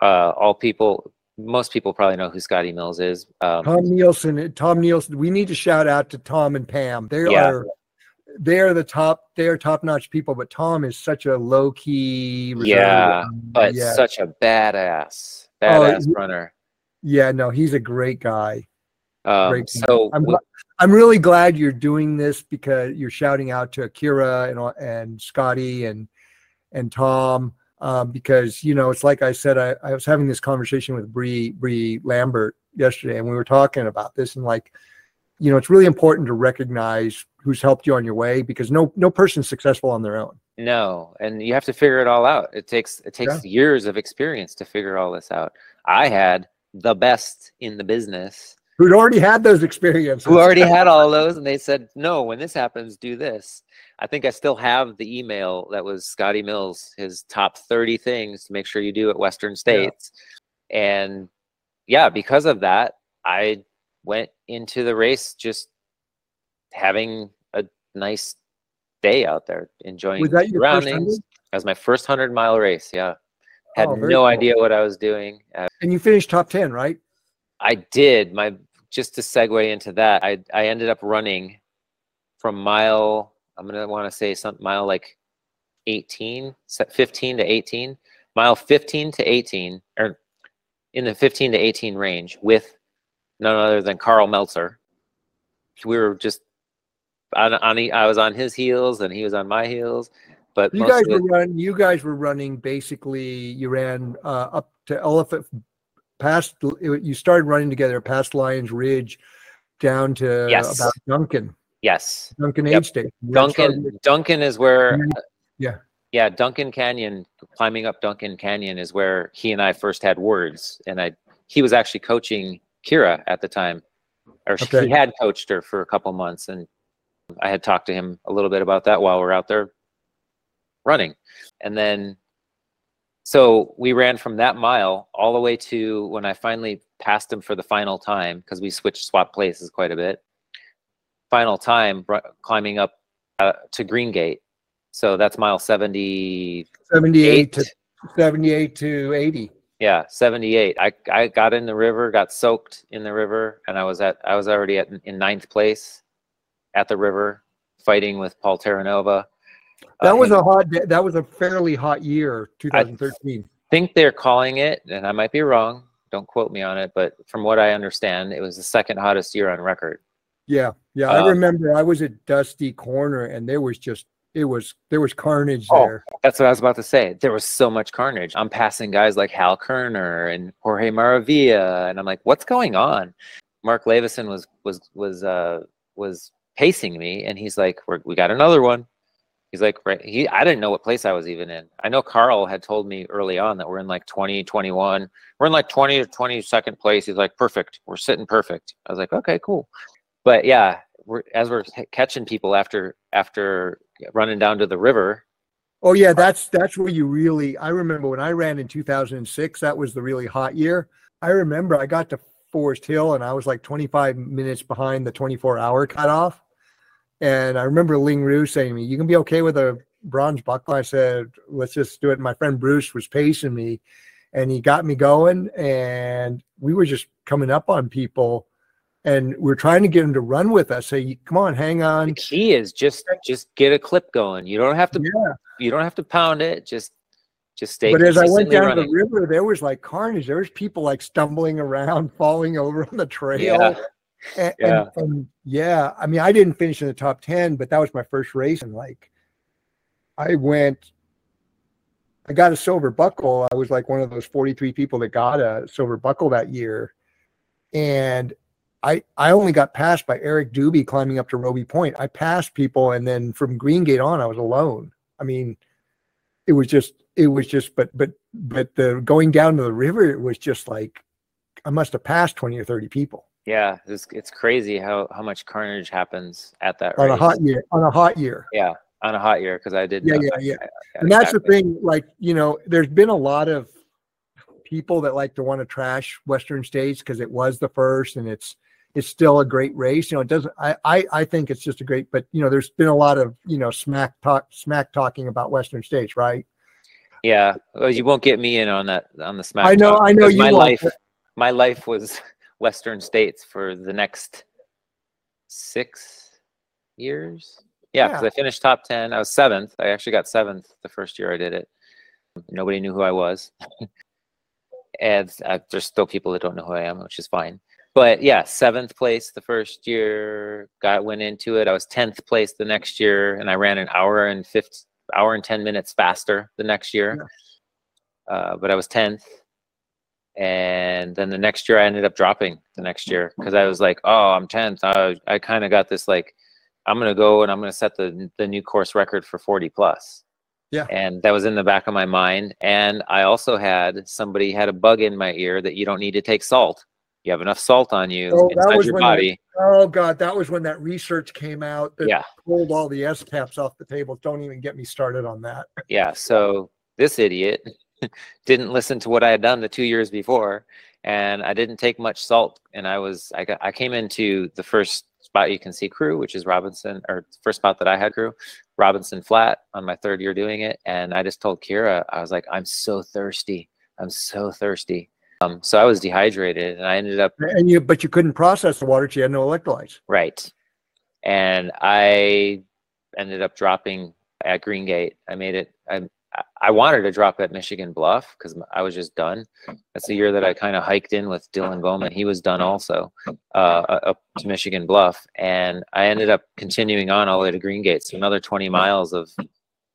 Uh, all people, most people probably know who Scotty Mills is. Um, Tom Nielsen. Tom Nielsen. We need to shout out to Tom and Pam. They Yeah. are. They are the top. They are top notch people. But Tom is such a low key. Yeah, but yeah, such a badass, Oh, badass runner. yeah. No, he's a great guy. Um, Great so I'm, w- gl- I'm really glad you're doing this because you're shouting out to Akira and and Scotty and and Tom um, because you know it's like I said I, I was having this conversation with Bree Bree Lambert yesterday and we were talking about this and like you know it's really important to recognize who's helped you on your way because no no person's successful on their own. No, and you have to figure it all out. It takes it takes years of experience to figure all this out. I had the best in the business Who'd already had those experiences. who already *laughs* had all those and they said, "No, when this happens, do this." I think I still have the email that was Scotty Mills, his top 30 things to make sure you do at Western States. And yeah, because of that, I went into the race just having a nice day out there, enjoying Was that your surroundings. That was my first hundred mile race. Yeah, had Oh, no cool. idea what I was doing. Uh, And you finished top ten, right? I did my just to segue into that. I I ended up running from mile. I'm gonna want to say some mile like 18, 15 to 18, mile 15 to 18, or in the 15 to 18 range with none other than Karl Meltzer. We were just on, on I was on his heels and he was on my heels, but You guys were running. You guys were running. Basically, you ran uh, up to Elephant, past. You started running together past Lyon Ridge, down to Yes. about Duncan, yes, Duncan Yep. Aid Station. Duncan Duncan is where yeah. Uh, yeah Duncan Canyon climbing up Duncan Canyon is where he and I first had words and I he was actually coaching Kira at the time or she- Okay. he had coached her for a couple months and I had talked to him a little bit about that while we're out there running and then so we ran from that mile all the way to when I finally passed him for the final time because we switched swap places quite a bit final time climbing up uh, to Green Gate. So that's mile 70, 78 to 78 to 80. Yeah, 78. I, I got in the river, got soaked in the river, and I was at I was already at in ninth place at the river, fighting with Paul Terranova. That Uh, was a hot. day- That was a fairly hot year, 2013. I think they're calling it, and I might be wrong. Don't quote me on it, but from what I understand, it was the second hottest year on record. Yeah, yeah. I uh, remember I was at Dusty Corner, and there was just it was there was carnage Oh, there. That's what I was about to say. There was so much carnage. I'm passing guys like Hal Koerner and Jorge Maravilla, and I'm like, what's going on? Mark Levison was was was uh was pacing me, and he's like, We're, we got another one. He's like, right. He I didn't know what place I was even in. I know Karl had told me early on that we're in like 20, 21. We're in like 20 to 22nd place. He's like, perfect. We're sitting perfect. I was like, okay, cool. But yeah, we're as we're catching people after after running down to the river. Oh yeah, that's that's where you really. I remember when I ran in 2006. That was the really hot year. I remember I got to Forest Hill and I was like 25 minutes behind the 24 hour cutoff. And I remember Ling Ru saying to me, "You can be okay with a bronze buckle." I said, "Let's just do it." My friend Bruce was pacing me, and he got me going. And we were just coming up on people, and we're trying to get them to run with us. Say, "Come on, hang The on." key is just just get a clip going. You don't have to Yeah. you don't have to pound it. Just just stay but as I went down running. the river, there was like carnage. There was people like stumbling around, *laughs* falling over on the trail. Yeah. And, Yeah. and, and yeah, I mean, I didn't finish in the top 10, but that was my first race. And like, I went, I got a silver buckle. I was like one of those 43 people that got a silver buckle that year. And I, I only got passed by Eric Doobie climbing up to Robie Point. I passed people. And then from Green Gate on, I was alone. I mean, it was just, it was just, but, but, but the going down to the river, it was just like, I must have passed 20 or 30 people Yeah, it's it's crazy how how much carnage happens at that on a hot year, on a hot year. Yeah, on a hot year because I did. Yeah, yeah, yeah. I- I- And that's the thing, like, you know, there's been a lot of people that like to want to trash Western States because it was the first and it's it's still a great race. You know, it doesn't I, I I think it's just a great, but you know, there's been a lot of, you know, smack talk smack talking about Western States, right? Yeah, well, you won't get me in on that on the smack. I know- I know you My life, but- my life was *laughs* Western states for the next six years. Yeah, because Yeah. I finished top ten. I was seventh. I actually got seventh the first year I did it. Nobody knew who I was, *laughs* and uh, there's still people that don't know who I am, which is fine. But yeah, seventh place the first year. Got went into it. I was tenth place the next year, and I ran an hour and fifty hour and ten minutes faster the next year. Uh, but I was tenth, and then the next year I ended up dropping the next year because I was like, oh, I'm tenth. I I kind of got this like, I'm gonna go and I'm gonna set the the new course record for 40 plus. Yeah. And that was in the back of my mind. And I also had somebody had a bug in my ear that you don't need to take salt. You have enough salt on you Oh, that inside was your body. Oh God, that was when that research came out that Yeah. pulled all the S caps off the table. Don't even get me started on that. *laughs* Yeah. So this idiot *laughs* didn't listen to what I had done the two years before, and I didn't take much salt. And I was I got I came into the first spot you can see crew, which is Robinson, or first spot that I had crew, Robinson Flat on my third year doing it. And I just told Keira, I was like, I'm so thirsty. I'm so thirsty. Um, so I was dehydrated, and I ended up And you, but you couldn't process the water. 'cause You had no electrolytes. Right. And I ended up dropping at Green Gate. I made it. I I wanted to drop at Michigan Bluff because I was just done. That's the year that I kind of hiked in with Dylan Bowman. He was done also uh, up to Michigan Bluff, and I ended up continuing on all the way to Green Gate. So another 20 miles of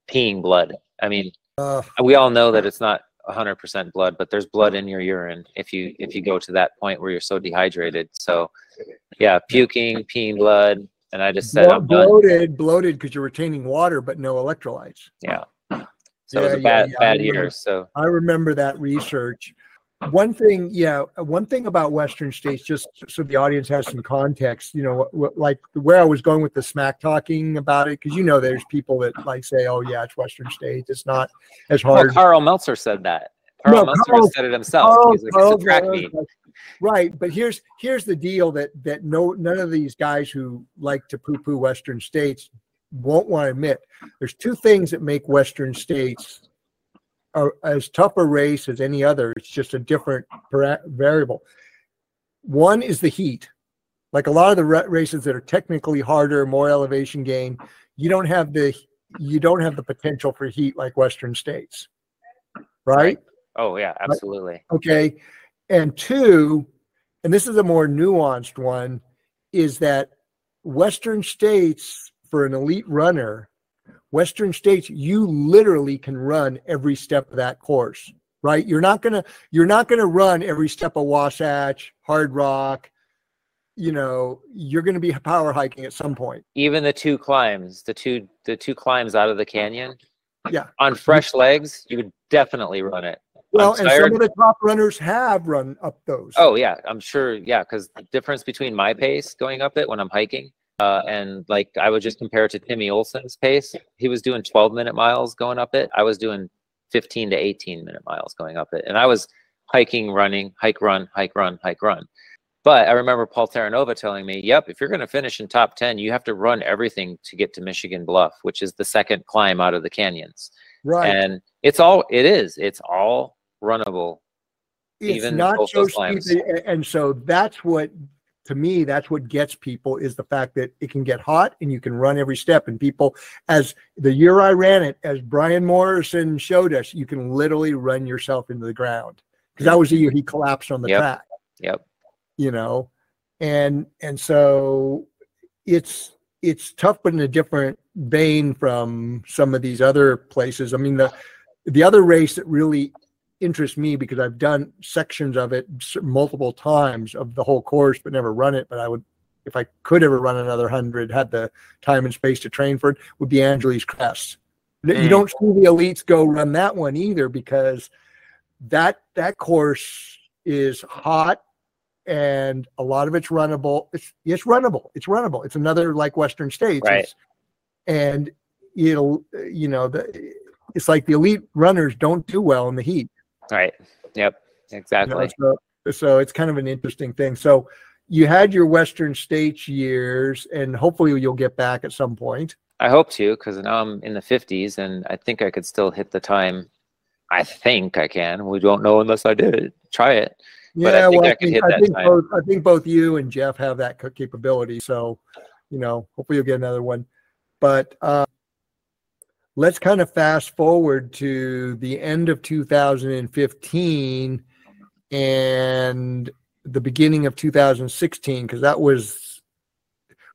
peeing blood. I mean, Uh, we all know that it's not 100% blood but there's blood in your urine if you if you. go to that point where you're so dehydrated. So yeah puking peeing blood and i just said blo- i'm done. bloated, bloated because you're retaining water, but no electrolytes. yeah. So it was a bad yeah, I bad year so. I remember that research. One thing, yeah, one thing about Western states, just so the audience has some context, you know, like where I was going with the smack talking about it, because you know, there's people that like say, "Oh yeah, it's Western states. It's not as well, hard." karl meltzer said that karl No, meltzer Karl- said it himself he's like it's a track meet oh. Right, but here's here's the deal that that no none of these guys who like to poo-poo Western states won't want to admit. There's two things that make Western states are as tough a race as any other. It's just a different variable. One is the heat. Like a lot of the ra- races that are technically harder, more elevation gain, you don't have the you don't have the potential for heat like Western states, right? oh yeah absolutely Okay. And two, and this is a more nuanced one, is that Western states for an elite runner, Western states, you literally can run every step of that course, right? You're not gonna, you're not gonna run every step of Wasatch, Hardrock. You know, you're gonna be power hiking at some point. even the two climbs the two the two climbs out of the canyon Yeah. on fresh legs you would definitely run it Well, and some of the top runners have run up those. Oh yeah, I'm sure. Yeah, because the difference between my pace going up it when I'm hiking, uh, and like I would just compare it to Timmy Olson's pace. He was doing 12 minute miles going up it. I was doing 15 to 18 minute miles going up it, and I was hiking, running, hike, run, hike, run, hike, run. But I remember Paul Terranova telling me, "Yep, if you're going to finish in top 10, you have to run everything to get to Michigan Bluff, which is the second climb out of the canyons." right. And it's all it is. It's all runnable it's even not so steep climbs. and so that's what to me that's what gets people is the fact that it can get hot and you can run every step. And people as the year i ran it as brian morrison showed us you can literally run yourself into the ground. Because that was the year he collapsed on the Yep. track. Yep. you know? And and so it's it's tough but in a different vein from some of these other places. I mean the the other race that really interests me because i've done sections of it multiple times of the whole course but never run it but i would if i could ever run another hundred had the time and space to train for it would be angeles crest You Mm. don't see the elites go run that one either because that that course is hot and a lot of it's runnable. It's it's runnable. It's runnable. It's another like Western States. Right. It's- and it'll you know the it's like the elite runners don't do well in the heat. Right. Yep. you know, Exactly. so, so it's kind of an interesting thing. So you had your Western States years, and hopefully you'll get back at some point. I hope to, because now I'm in the 50s and I think I could still hit the time. I think I can. We don't know unless I did it. Try it. But I think I could hit that think time. both, I think both you and Jeff have that capability. So, you know, hopefully you'll get another one. But uh, let's kind of fast forward to the end of 2015 and the beginning of 2016, because that was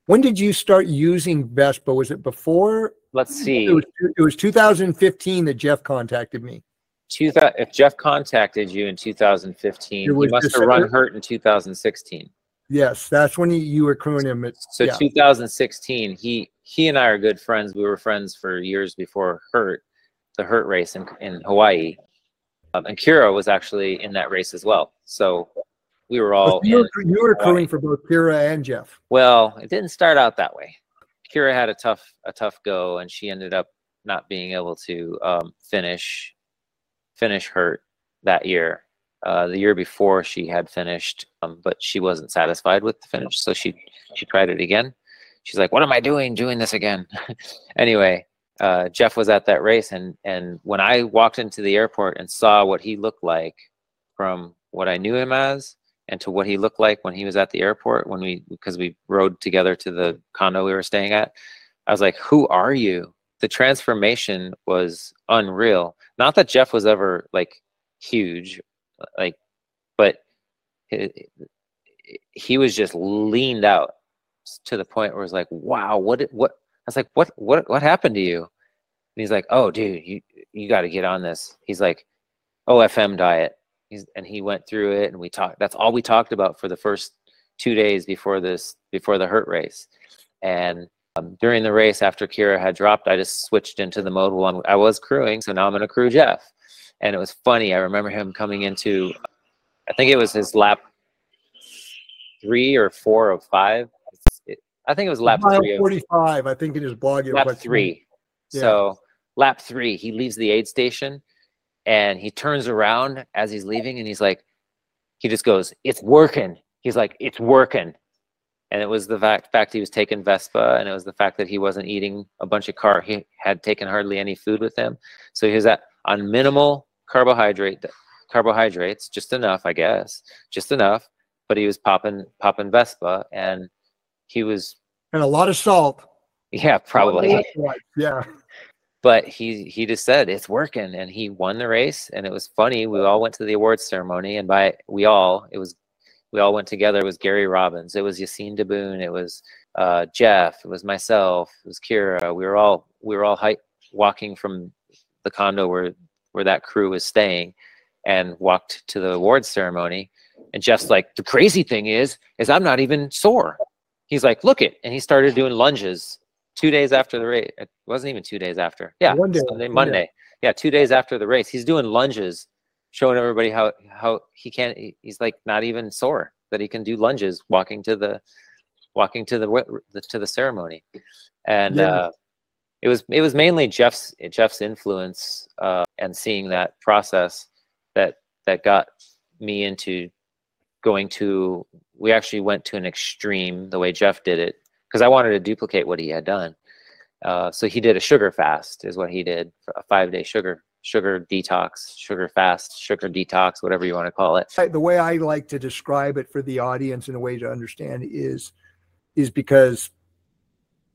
when did you start using Vespa? Was it before? Let's see. It was, it was 2015 that Jeff contacted me. Two if Jeff contacted you in 2015, It he must have run hurt in 2016. Yes, that's when you, you were crewing him. At, So yeah. 2016, he he and I are good friends. We were friends for years before Hurt, the Hurt race in in Hawaii. Um, and Keira was actually in that race as well. So we were all you, in. were, you were crewing for both Keira and Jeff. Well, it didn't start out that way. Keira had a tough a tough go, and she ended up not being able to um, finish finish hurt that year. Uh, the year before, she had finished, um, but she wasn't satisfied with the finish, so she she tried it again. She's like, "What am I doing? Doing this again?" *laughs* anyway, uh, Jeff was at that race, and and when I walked into the airport and saw what he looked like from what I knew him as and to what he looked like when he was at the airport when we because we rode together to the condo we were staying at i was like who are you the transformation was unreal not that jeff was ever like huge like but he, he was just leaned out to the point where it's like wow what what i was like what what what happened to you? And he's like oh dude you you got to get on this. He's like ofm diet. He's and he went through it and we talked that's all we talked about for the first two days before this before the hurt race. And um, during the race after keira had dropped i just switched into the mode while I'm, i was crewing so now i'm going to crew jeff and it was funny i remember him coming into i think it was his lap three or four of five it, i think it was lap Mile three of 45, I think in his blog. lap like- three. Yeah. So lap three, he leaves the aid station and he turns around as he's leaving and he's like, he just goes, It's working. He's like, It's working. And it was the fact, fact he was taking Vespa and it was the fact that he wasn't eating a bunch of car. He had taken hardly any food with him. So he was at on minimal carbohydrate carbohydrates, just enough, I guess, just enough. But he was popping popping Vespa and he was And a lot of salt. yeah, probably. *laughs* Yeah. but he he just said it's working and he won the race and it was funny we all went to the awards ceremony and by we all it was we all went together it was gary robbins it was yassine diboun it was uh, jeff it was myself it was keira we were all we were all hi- walking from the condo where where that crew was staying and walked to the awards ceremony and jeff's like the crazy thing is is i'm not even sore he's like look it and he started doing lunges two days after the race. It wasn't even two days after. Yeah, One day, Sunday, one day. Monday. Yeah, two days after the race, he's doing lunges, showing everybody how how he can't. He's like not even sore that he can do lunges walking to the walking to the, the to the ceremony, and Yeah. uh, it was it was mainly Jeff's Jeff's influence uh, and seeing that process that that got me into going to we actually went to an extreme the way jeff did it because i wanted to duplicate what he had done. Uh, so he did a sugar fast is what he did a five day sugar sugar detox sugar fast sugar detox whatever you want to call it. The way I like to describe it for the audience in a way to understand is is because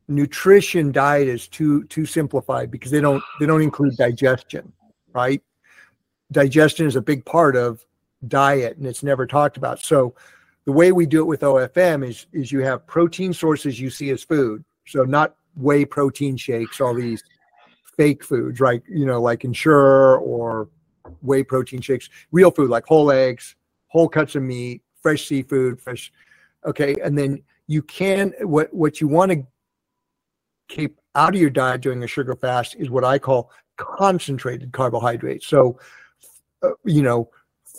nutrition diet is too too simplified because they don't they don't include digestion, right? Digestion is a big part of diet and it's never talked about. So the way we do it with OFM is is you have protein sources you see as food. So not whey protein shakes, all these fake foods, right? You know, like Ensure or whey protein shakes, real food like whole eggs, whole cuts of meat, fresh seafood, fresh. Okay, and then you can what what you want to keep out of your diet during a sugar fast is what I call concentrated carbohydrates. So, uh, you know,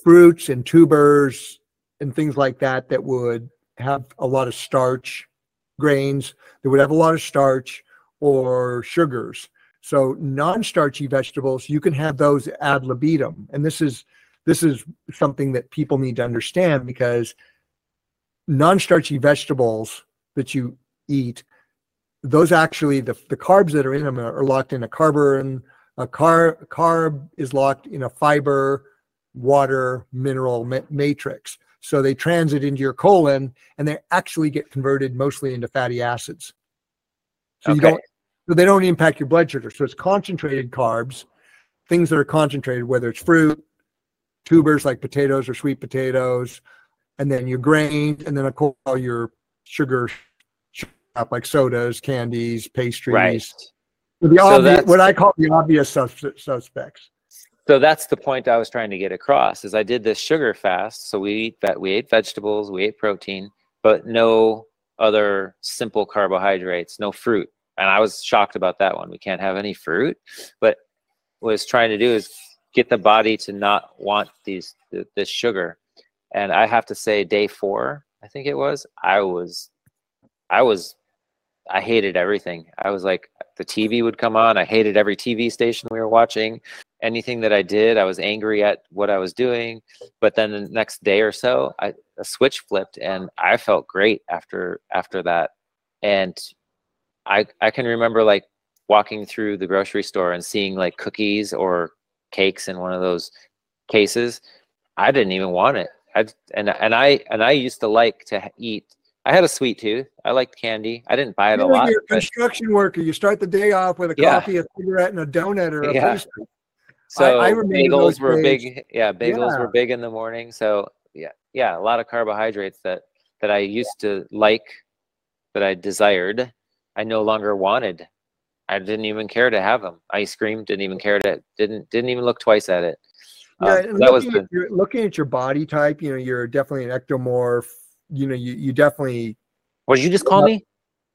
fruits and tubers and things like that that would have a lot of starch, grains that would have a lot of starch or sugars. So non-starchy vegetables, you can have those ad libitum. And this is this is something that people need to understand because non-starchy vegetables that you eat, those actually the, the carbs that are in them are, are locked in a carbon. A car carb is locked in a fiber, water, mineral ma- matrix. So they transit into your colon and they actually get converted mostly into fatty acids. So you don't so they don't impact your blood sugar. So it's concentrated carbs, things that are concentrated, whether it's fruit, tubers like potatoes or sweet potatoes, and then your grains, and then of course all your sugar like sodas, candies, pastries. Right. So The So obvious, that's- what I call the obvious sus- suspects. So that's the point I was trying to get across. Is I did this sugar fast, so we eat that we ate vegetables, we ate protein, but no other simple carbohydrates, no fruit. And I was shocked about that one. We can't have any fruit, but what I was trying to do is get the body to not want these th- this sugar. And I have to say, day four, I think it was, I was, I was, I hated everything. I was like, the TV would come on. I hated every TV station we were watching anything that I did, I was angry at what I was doing. But then the next day or so, I a switch flipped, and I felt great after after that. And I I can remember like walking through the grocery store and seeing like cookies or cakes in one of those cases. I didn't even want it. I and and I and I used to like to eat. I had a sweet tooth. I liked candy. I didn't buy it a You're, lot. you're a but- construction worker. You start the day off with a Yeah. coffee, a cigarette, and a donut or a Yeah. pastry. So I remember those bagels were days. big. Yeah, bagels Yeah. were big in the morning. So yeah, yeah, a lot of carbohydrates that that I used to like, that I desired, I no longer wanted. I didn't even care to have them. Ice cream didn't even care to didn't didn't even look twice at it. Yeah, Um, that was the at your, looking at your body type, you know, you're definitely an ectomorph. You know, you, you definitely what did you just call me?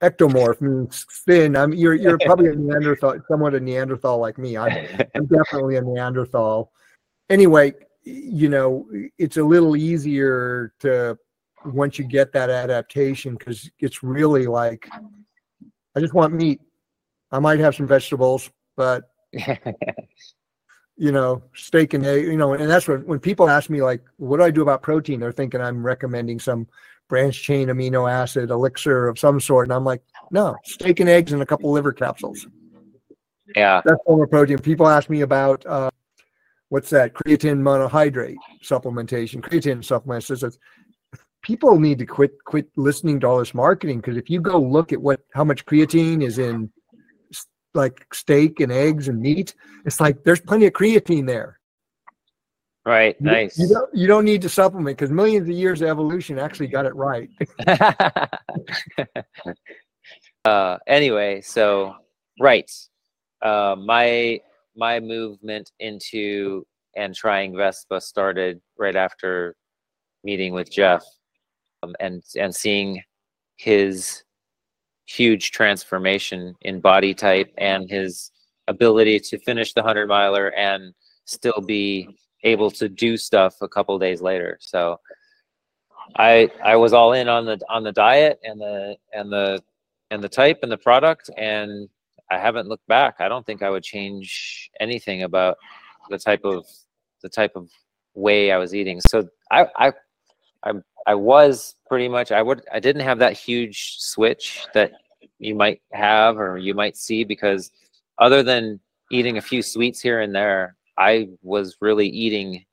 ectomorph means thin. I'm you're you're *laughs* probably a Neanderthal, somewhat a Neanderthal like me. I'm, I'm definitely a Neanderthal. Anyway, you know, it's a little easier to once you get that adaptation because it's really like I just want meat. I might have some vegetables, but *laughs* you know, steak and egg, you know, and that's what when people ask me like, what do I do about protein? They're thinking I'm recommending some branch chain amino acid elixir of some sort. And I'm like, no, steak and eggs and a couple liver capsules. yeah, That's form of protein. People ask me about uh, what's that creatine monohydrate supplementation, creatine supplements. People need to quit quit listening to all this marketing because if you go look at what how much creatine is in like steak and eggs and meat, it's like there's plenty of creatine there. right, You- nice. You don't, you don't need to supplement because millions of years of evolution actually got it right. *laughs* *laughs* uh, anyway, so right, uh, my my movement into and trying Vespa started right after meeting with Jeff, um, and and seeing his huge transformation in body type and his ability to finish the hundred miler and still be able to do stuff a couple days later. So I I was all in on the on the diet and the and the and the type and the product and I haven't looked back. I don't think I would change anything about the type of the type of way I was eating. So I I I, I was pretty much I would I didn't have that huge switch that you might have or you might see because other than eating a few sweets here and there, I was really eating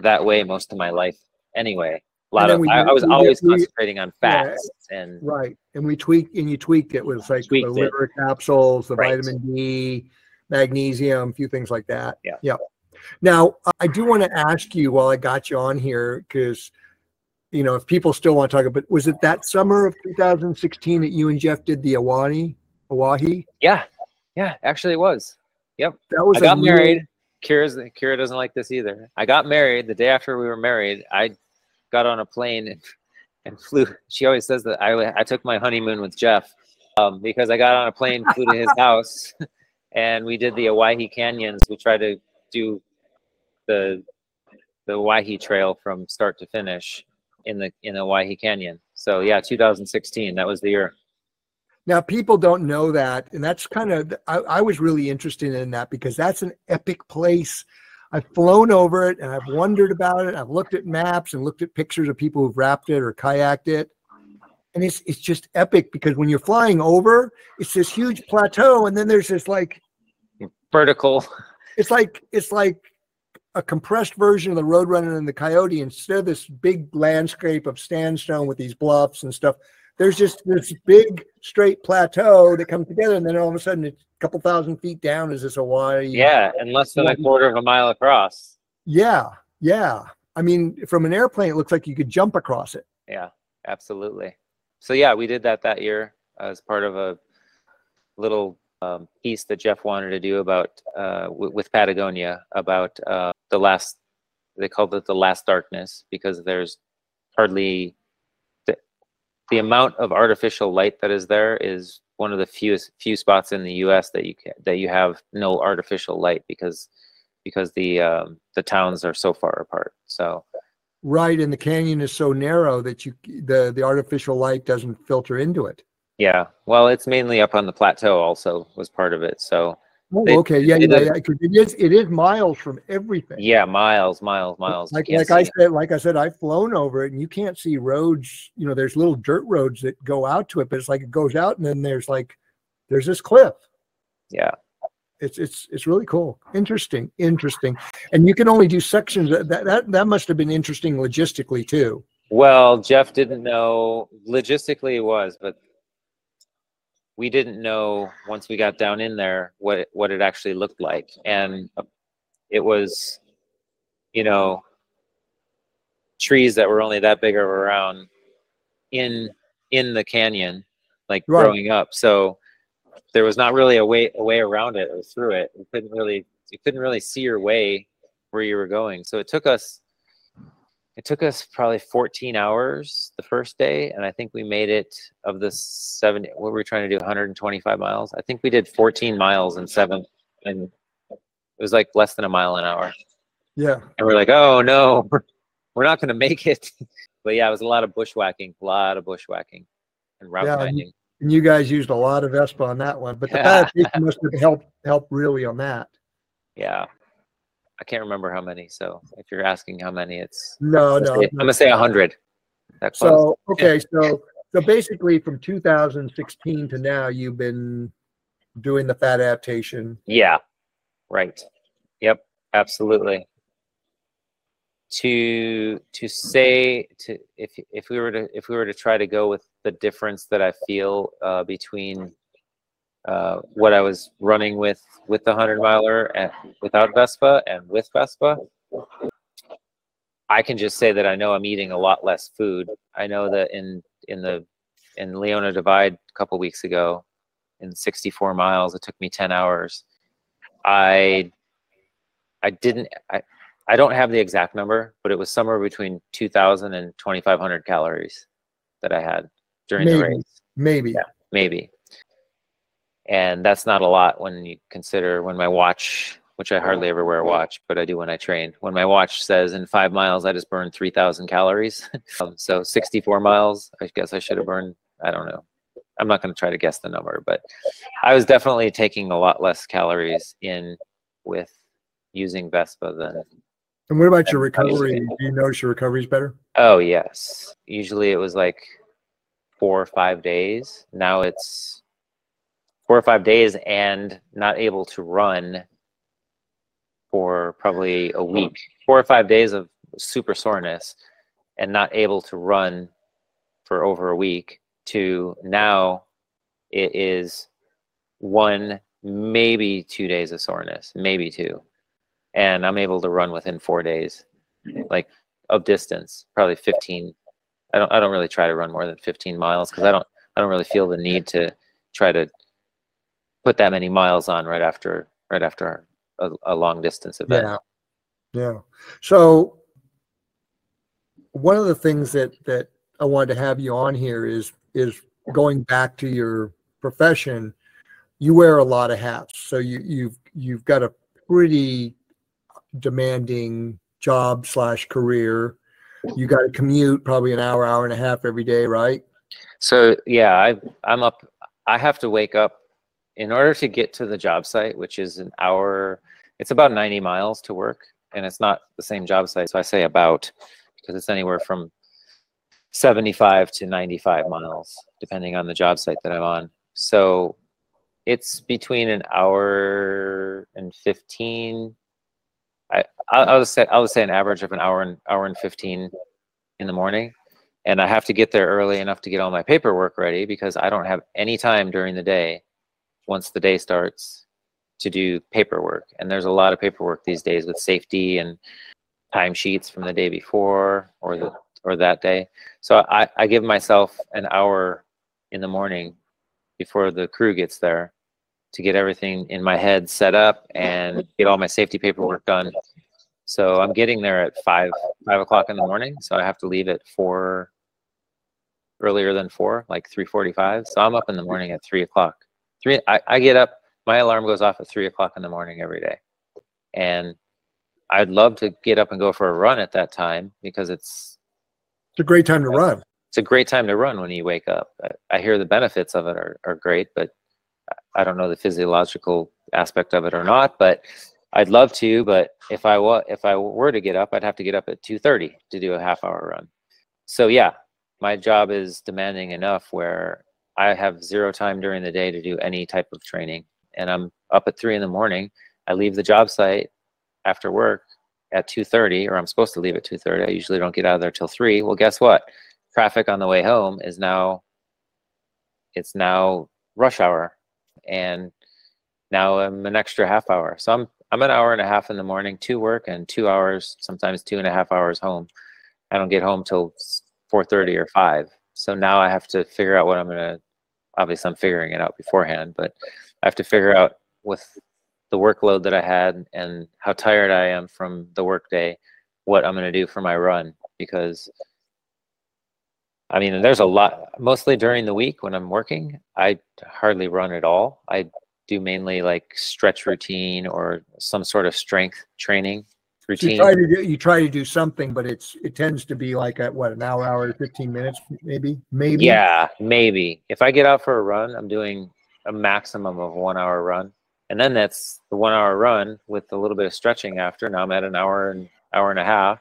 that way most of my life anyway. A lot of we I, I was always we- concentrating on Yeah. fats and Right. And we tweaked and you tweaked it with like the Tweaked it. liver capsules, the Right. vitamin D, magnesium, a few things like that. Yeah. Yep. Now, I do want to ask you while I got you on here, because, you know, if people still want to talk about, was it that summer of 2016 that you and Jeff did the Awani, Awahi? yeah, yeah, actually it was. Yep, that was I got married. Keira's Keira doesn't like this either. I got married the day after we were married. I got on a plane and, and flew. She always says that I I took my honeymoon with Jeff, um, because I got on a plane, flew to his *laughs* house, and we did the Owyhee Canyons. We tried to do the the Owyhee Trail from start to finish in the in the Owyhee Canyon. So yeah, 2016. That was the year. Now, people don't know that, and that's kind of I, I was really interested in that because that's an epic place. I've flown over it and I've wondered about it. I've looked at maps and looked at pictures of people who've wrapped it or kayaked it. And it's it's just epic because when you're flying over, it's this huge plateau, and then there's this like Vertical. it's like it's like a compressed version of the Roadrunner and the Coyote. Instead of this big landscape of sandstone with these bluffs and stuff, there's just this big straight plateau that comes together, and then all of a sudden, it's a couple thousand feet down is this Hawaii. Yeah, and less than a quarter of a mile across. yeah, yeah. I mean, from an airplane, it looks like you could jump across it. Yeah, absolutely. So yeah, we did that that year as part of a little um, piece that Jeff wanted to do about uh, w- with Patagonia about uh, the last. They called it the last darkness because there's hardly the, the amount of artificial light that is there is one of the fewest few spots in the U.S. that you can, that you have no artificial light because because the um, the towns are so far apart. So Right, and the canyon is so narrow that you the the artificial light doesn't filter into it. yeah, well, it's mainly up on the plateau. Also, was part of it. So Oh, They- okay, yeah, yeah, yeah. 'cause it is it is miles from everything. yeah, miles, miles, miles. Like like I it. said, like I said, I've flown over it, and you can't see roads. You know, there's little dirt roads that go out to it, but it's like it goes out, and then there's like there's this cliff. yeah. It's it's it's really cool, interesting, interesting, and you can only do sections. That that that, that must have been interesting logistically too. Well, Jeff didn't know logistically it was, but we didn't know once we got down in there what it, what it actually looked like, and it was, you know, trees that were only that big around in in the canyon, like Right. growing up. So there was not really a way a way around it or through it. You couldn't really you couldn't really see your way where you were going. So it took us it took us probably 14 hours the first day and i think we made it of the 70 what were we trying to do 125 miles? I think we did 14 miles in seven and it was like less than a mile an hour. Yeah, and we're like oh no we're, not going to make it. *laughs* But yeah it was a lot of bushwhacking a lot of bushwhacking and route Yeah, finding. and you guys used a lot of Vespa on that one, but the Yeah. must have helped helped really on that. *laughs* yeah i can't remember how many so if you're asking how many it's No, no. i'm gonna say 100 that. So okay, so so basically from 2016 to now, you've been doing the fat adaptation. Yeah, right. Yep, absolutely. To to say to if if we were to if we were to try to go with the difference that I feel uh, between uh, what I was running with with the hundred miler and without Vespa and with Vespa, I can just say that I know I'm eating a lot less food. I know that in in the in Leona Divide a couple weeks ago, in 64 miles, it took me 10 hours. I I didn't I I don't have the exact number, but it was somewhere between 2,000 and 2,500 calories that I had during the race, Maybe. Yeah. maybe. And that's not a lot when you consider when my watch, which I hardly ever wear a watch, but I do when I train. When my watch says in five miles, I just burned 3,000 calories. *laughs* um, so 64 miles, I guess I should have burned, I don't know. I'm not going to try to guess the number, but I was definitely taking a lot less calories in with using Vespa than. And what about your recovery? Do you notice your recovery is better? Oh yes, usually it was like four or five days. Now it's four or five days and not able to run for probably a week. Four or five days of super soreness and not able to run for over a week. To now, it is one maybe two days of soreness, maybe two, and I'm able to run within four days, like of distance, probably 15. I don't I don't really try to run more than 15 miles because I don't I don't really feel the need to try to put that many miles on right after right after a, a long distance event. Yeah. Yeah. So one of the things that that I wanted to have you on here is is going back to your profession, you wear a lot of hats. So you you've you've got a pretty demanding job slash career. You got to commute probably an hour, hour and a half every day, right? So yeah, I I'm up. I have to wake up in order to get to the job site, which is an hour. It's about 90 miles to work, and it's not the same job site. So I say about because it's anywhere from 75 to 95 miles, depending on the job site that I'm on. So it's between an hour and 15. I I'll, I'll say I'll say an average of an hour and hour and 15 in the morning and I have to get there early enough to get all my paperwork ready because I don't have any time during the day once the day starts to do paperwork. And there's a lot of paperwork these days with safety and timesheets from the day before or the or that day. So I, I give myself an hour in the morning before the crew gets there to get everything in my head set up and get all my safety paperwork done. So I'm getting there at five five o'clock in the morning. So I have to leave at four earlier than four, like three forty-five. So I'm up in the morning at three o'clock. Three I, I get up, my alarm goes off at three o'clock in the morning every day. And I'd love to get up and go for a run at that time because it's It's a great time to run. it's a great time to run when you wake up. I, I hear the benefits of it are, are great, but I don't know the physiological aspect of it or not. But I'd love to. But if I wa- if I were to get up, I'd have to get up at two thirty to do a half hour run. So yeah, my job is demanding enough where I have zero time during the day to do any type of training, and I'm up at three in the morning. I leave the job site after work at 2.30 or i'm supposed to leave at 2.30 i usually don't get out of there till 3 well guess what? Traffic on the way home is now it's now rush hour. And now i'm an extra half hour. So i'm i'm an hour and a half in the morning to work and two hours sometimes two and a half hours home. I don't get home till 4.30 or 5 so now i have to figure out what i'm going to obviously i'm figuring it out beforehand but i have to figure out with the workload that I had and how tired I am from the workday, what I'm going to do for my run because I mean, there's a lot mostly during the week when I'm working, I hardly run at all. I do mainly like stretch routine or some sort of strength training You try to do, you try to do something, but it's, it tends to be like at what, an hour, hour 15 minutes, maybe, maybe? Yeah, maybe. If I get out for a run, I'm doing a maximum of one hour run. And then that's the one hour run with a little bit of stretching after. Now I'm at an hour and hour and a half.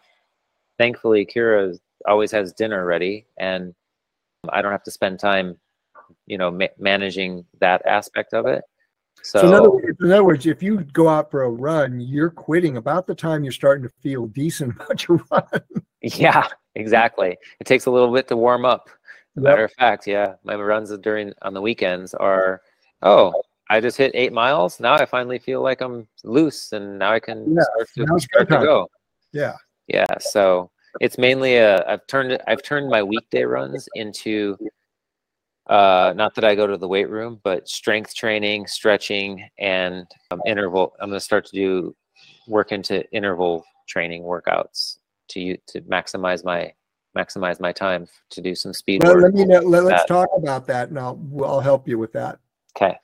Thankfully, Keira always has dinner ready and I don't have to spend time, you know, ma- managing that aspect of it. So, So in other, words- in other words, if you go out for a run, you're quitting about the time you're starting to feel decent *laughs* about your run. yeah, exactly. It takes a little bit to warm up. As a Yep. matter of fact, yeah, my runs during on the weekends are, oh, I just hit eight miles. Now I finally feel like I'm loose, and now I can Yeah, start to, start to go. Yeah. Yeah, so it's mainly a. I've turned. I've turned my weekday runs into. Uh, not that I go to the weight room, but strength training, stretching, and um, interval. I'm going to start to do work into interval training workouts to you to maximize my maximize my time to do some speed Well, work. let me know, let, let's that. talk about that and I'll, I'll help you with that. Okay.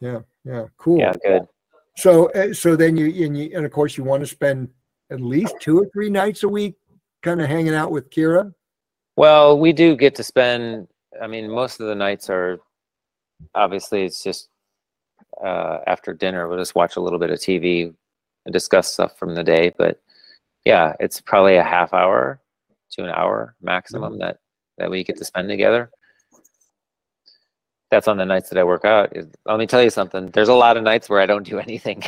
Yeah, Yeah. cool. Yeah, good. So, uh, so then you, and you, and of course you want to spend at least two or three nights a week kind of hanging out with Keira. Well, we do get to spend. I mean, most of the nights are obviously it's just uh, after dinner. We'll just watch a little bit of TV and discuss stuff from the day. But yeah, it's probably a half hour to an hour maximum that that we get to spend together. That's on the nights that I work out. Let me tell you something. There's a lot of nights where I don't do *laughs* anything.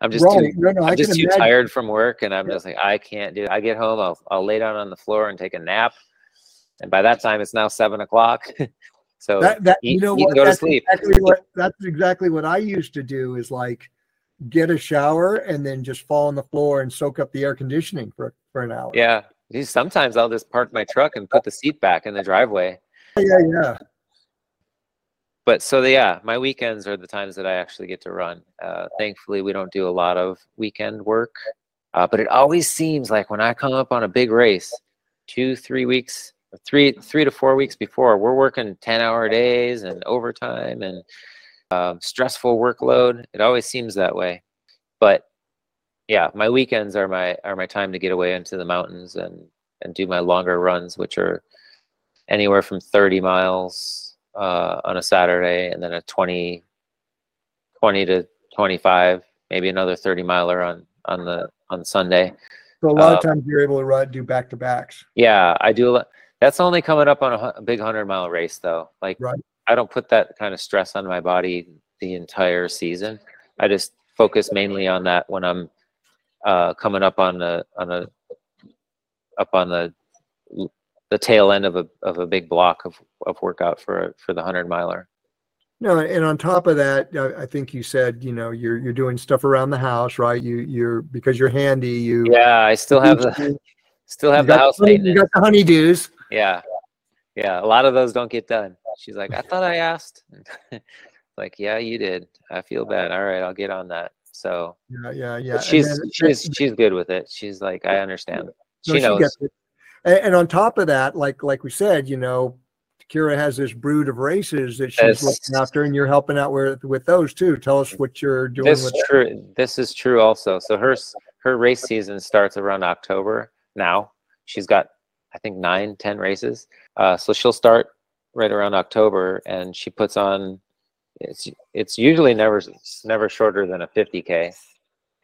I'm just Right, too no, no, I'm just too imagine. tired from work, and I'm Yeah. just like, I can't do. It. I get home, I'll I'll lay down on the floor and take a nap, and by that time it's now seven o'clock. *laughs* so That, that, eat- you know what, go to that's sleep. exactly what, that's exactly what I used to do is like get a shower and then just fall on the floor and soak up the air conditioning for, for an hour. yeah, sometimes I'll just park my truck and put the seat back in the driveway. Yeah, yeah. But so the, yeah, my weekends are the times that I actually get to run. Uh, thankfully, we don't do a lot of weekend work, uh, but it always seems like when I come up on a big race, two three weeks three three to four weeks before we're working 10 hour days and overtime and um, stressful workload it always seems that way but yeah my weekends are my are my time to get away into the mountains and and do my longer runs which are anywhere from 30 miles uh, on a saturday and then a 20 20 to 25 maybe another 30 miler on on the on sunday So a lot of Uh, times you're able to run, do back to backs. Yeah, I do. a lot- That's only coming up on a, hu- a big hundred mile race, though. Like, Right. I don't put that kind of stress on my body the entire season. I just focus mainly on that when I'm uh, coming up on the on a up on the the tail end of a of a big block of of workout for for the hundred miler. No, and on top of that, I, I think you said, you know, you're, you're doing stuff around the house, right? You, you're, because you're handy, you. Yeah, I still have the *laughs* still have the got house honey- You maintenance. got the honeydews. Yeah. Yeah. A lot of those don't get done. She's like, I thought I asked. *laughs* like, yeah, you did. I feel bad. All right, I'll get on that. So Yeah, yeah, yeah. she's then- she's she's good with it. She's like, I understand. No, She knows. And, and on top of that, like like we said, you know, Keira has this brood of races that she's looking after, and you're helping out with with those too. Tell us what you're doing This true. This is true also. So her her race season starts around October now. She's got I think nine, ten races. Uh, so she'll start right around October, and she puts on. It's it's usually never it's never shorter than a 50k,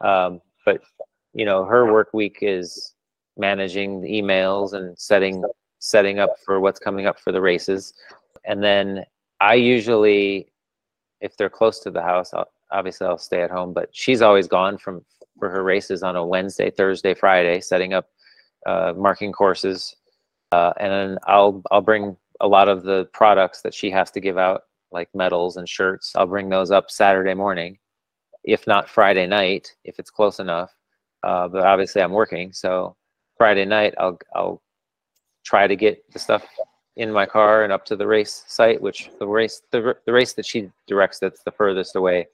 um, but you know her work week is managing the emails and setting setting up for what's coming up for the races, and then I usually, if they're close to the house, I'll, obviously I'll stay at home. But she's always gone from for her races on a Wednesday, Thursday, Friday, setting up uh, marking courses, uh, and then I'll I'll bring a lot of the products that she has to give out, like medals and shirts. I'll bring those up Saturday morning, if not Friday night, if it's close enough. Uh, but obviously I'm working, so Friday night I'll I'll try to get the stuff in my car and up to the race site, which the race the, the race that she directs that's the furthest away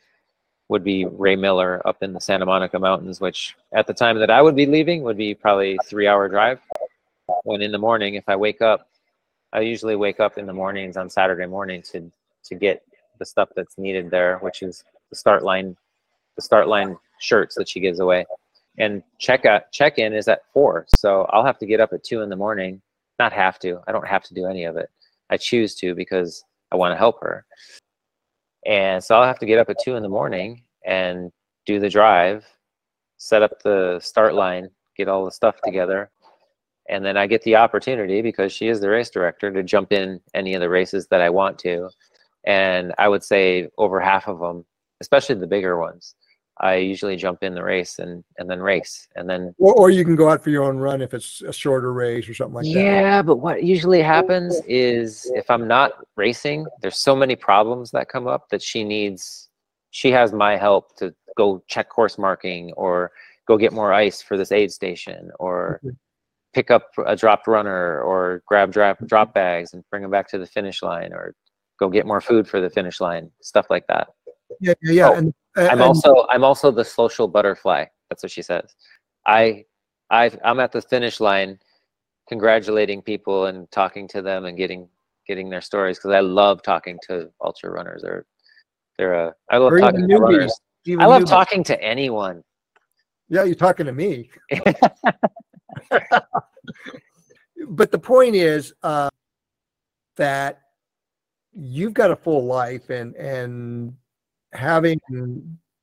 would be Ray Miller up in the Santa Monica Mountains, which at the time that I would be leaving would be probably three hour drive. When in the morning, if I wake up, I usually wake up in the mornings on Saturday morning to to get the stuff that's needed there, which is the start line, the start line shirts that she gives away. And check out check in is at four, so I'll have to get up at two in the morning. Not have to. I don't have to do any of it. I choose to because I want to help her. And so I'll have to get up at two in the morning and do the drive, set up the start line, get all the stuff together. And then I get the opportunity because she is the race director to jump in any of the races that I want to. And I would say over half of them, especially the bigger ones, I usually jump in the race and, and then race. And then Or, or you can go out for your own run if it's a shorter race or something like that. yeah, but what usually happens is if I'm not racing, there's so many problems that come up that she needs, she has my help to go check course marking or go get more ice for this aid station or Mhm. pick up a dropped runner or grab drop, drop bags and bring them back to the finish line or go get more food for the finish line, stuff like that. Yeah, yeah, yeah. Oh, and, I'm and- also I'm also the social butterfly. That's what she says. I I I'm at the finish line, congratulating people and talking to them and getting getting their stories because I love talking to ultra runners. Or they're a I love Or talking to newbies. runners. even I love you- talking to anyone. Yeah, you're talking to me. *laughs* but the point is uh, that you've got a full life and and having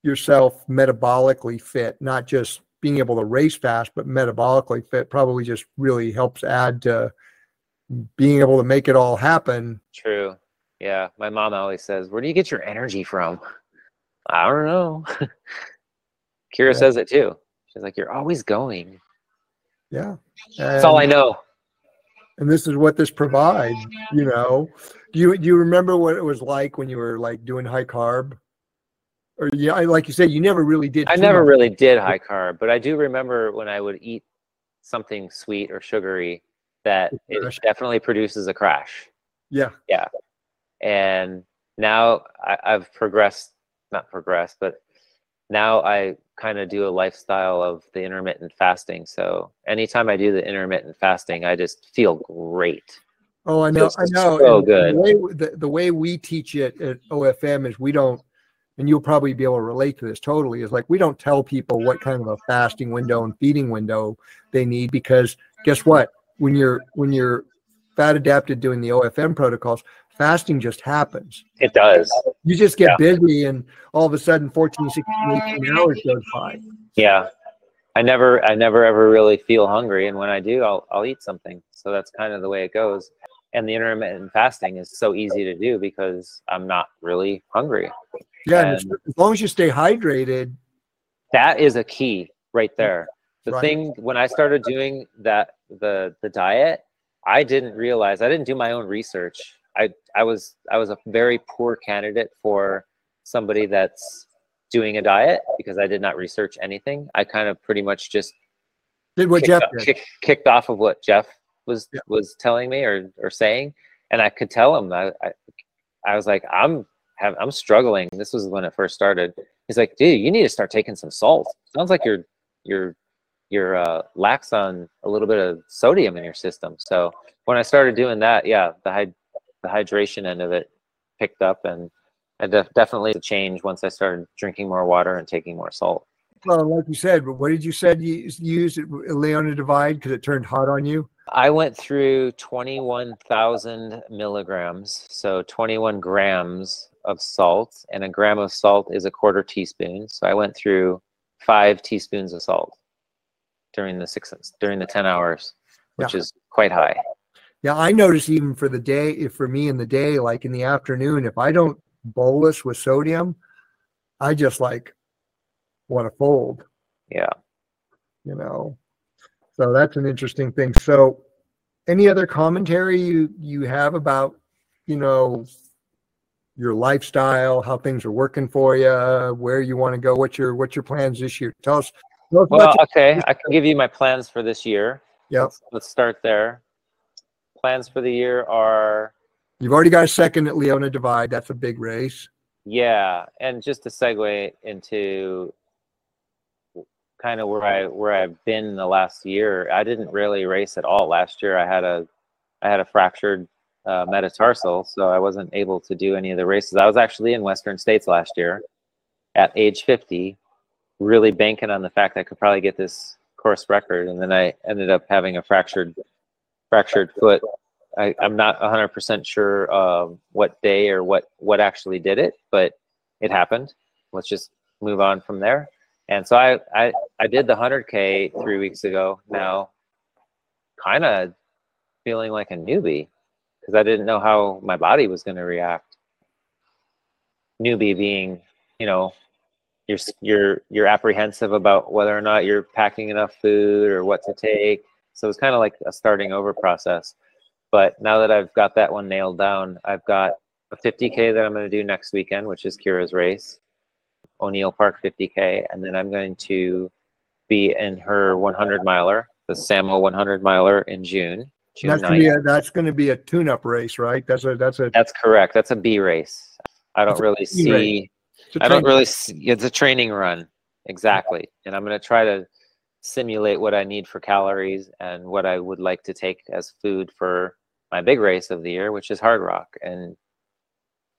yourself metabolically fit, not just being able to race fast, but metabolically fit probably just really helps add to being able to make it all happen. True. Yeah. My mom always says, "Where do you get your energy from?" I don't know. *laughs* Keira Yeah. says it too. She's like, "You're always going." Yeah. That's all I know. and this is what this provides you know do you do you remember what it was like when you were like doing high carb or yeah like you said you never really did I never much. really did high carb, but I do remember when I would eat something sweet or sugary that it definitely produces a crash. yeah Yeah. And now I, I've progressed, not progressed, but now I kind of do a lifestyle of the intermittent fasting. So anytime I do the intermittent fasting, I just feel great. Oh, I know, I know. so and good. The way, the, the way we teach it at OFM is we don't, and you'll probably be able to relate to this totally, is like we don't tell people what kind of a fasting window and feeding window they need because guess what? When you're when you're fat adapted doing the OFM protocols, fasting just happens. It does. You just get busy and all of a sudden 14, 16, 18 hours goes by. Yeah. I never I never ever really feel hungry and when I do I'll I'll eat something. So that's kind of the way it goes. And the intermittent fasting is so easy to do because I'm not really hungry. Yeah, as long as you stay hydrated, That is a key right there. The Right. thing when I started doing that the the diet, I didn't realize I didn't do my own research. I I was I was a very poor candidate for somebody that's doing a diet because I did not research anything. I kind of pretty much just did what kicked, Jeff did. kick- kicked off of what Jeff was Yeah. was telling me or or saying, and I could tell him I I, I was like I'm have, I'm struggling. This was when it first started. He's like, dude, you need to start taking some salt. Sounds like you're you're you're uh, lax on a little bit of sodium in your system. So when I started doing that, yeah, the hyd- the hydration end of it picked up, and I def- definitely a change once I started drinking more water and taking more salt. Well, like you said, but what did you said you used It Leona Divide because it turned hot on you? I went through 21,000 milligrams, so 21 grams of salt, and a gram of salt is a quarter teaspoon. So I went through five teaspoons of salt during the six during the 10 hours, which is quite high. Yeah, I notice even for the day, if for me in the day, like in the afternoon, if I don't bolus with sodium, I just like want to fold, Yeah. you know. So that's an interesting thing. So, any other commentary you you have about, you know, your lifestyle, how things are working for you, where you want to go, what your what's your plans this year? Tell us. Tell us Well, okay, I can give you my plans for this year. Yep. Let's, let's start there. Plans for the year are You've already got a second at Leona Divide. That's a big race. Yeah, and just to segue into kind of where I where I've been in the last year, I didn't really race at all last year. I had a I had a fractured uh, metatarsal, so I wasn't able to do any of the races. I was actually in Western States last year at age 50, really banking on the fact I could probably get this course record, and then I ended up having a fractured fractured foot. I, I'm not 100% sure um, what day or what what actually did it, but it happened. Let's just move on from there. And so I I, I did the 100k three weeks ago. Now, kind of feeling like a newbie because I didn't know how my body was going to react. Newbie being, you know, you're you're you're apprehensive about whether or not you're packing enough food or what to take. So it's kind of like a starting over process. But now that I've got that one nailed down, I've got a 50k that I'm going to do next weekend, which is Keira's race, O'Neill Park 50k, and then I'm going to be in her 100 miler, the Samo 100 miler in June. June That's gonna be a, that's gonna be a tune-up race, right? That's a that's a, That's correct. That's a B race. I don't It's a really B race. see. it's a I don't train- really see. It's a training run, exactly. And I'm going to try to simulate what I need for calories and what I would like to take as food for my big race of the year, which is Hardrock. And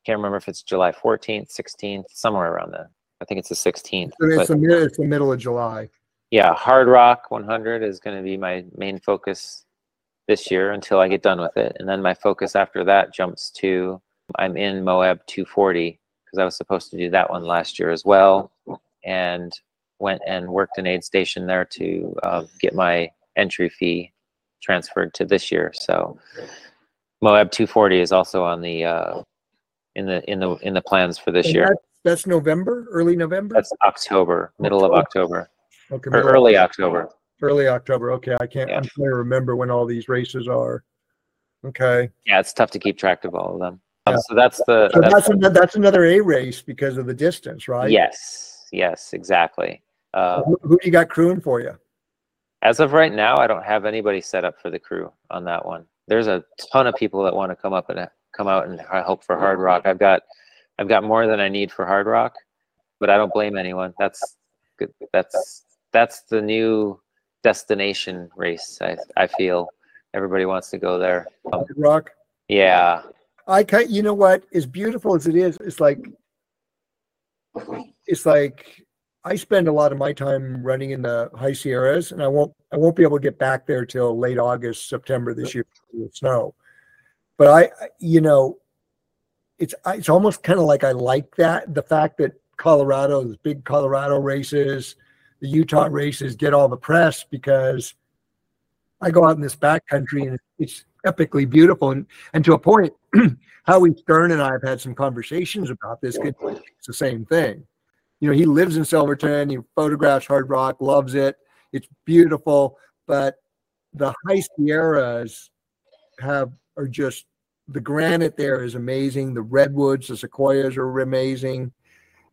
can't remember if it's July 14th, 16th, somewhere around there. I think it's the 16th. It's But the mid- it's the middle of July. yeah, Hardrock 100 is going to be my main focus this year until I get done with it. And then my focus after that jumps to I'm in Moab 240 because I was supposed to do that one last year as well. And went and worked an aid station there to uh, get my entry fee transferred to this year. So Moab 240 is also on the uh, in the in the in the plans for this And year. That's, that's November, early November? That's October, middle of October, Okay, or early October. Early October. Okay, I can't, Yeah. I'm trying to remember when all these races are. Okay, Yeah, it's tough to keep track of all of them. Um, Yeah. So that's the so that's, that's, another that's another A race because of the distance, right? yes, yes, exactly. Uh, Who, who do you got crewing for you? as of right now, I don't have anybody set up for the crew on that one. There's a ton of people that want to come up and come out and help for Hardrock. I've got I've got more than I need for Hardrock, but I don't blame anyone. That's good. That's that's the new destination race. I I feel everybody wants to go there. Um, Rock. yeah, I kind, you know what, as beautiful as it is, it's like, it's like, I spend a lot of my time running in the high Sierras and I won't, I won't be able to get back there till late August, September this year with snow. But I, you know, it's, it's almost kind of like I like that, the fact that Colorado, those big Colorado races, the Utah races get all the press because I go out in this backcountry and it's epically beautiful and, and to a point, *clears throat* Howie Stern and I have had some conversations about this. It's the same thing. You know, he lives in Silverton. He photographs Hardrock, loves it. It's beautiful, but the high Sierras have are just the granite there is amazing. The redwoods, the sequoias are amazing.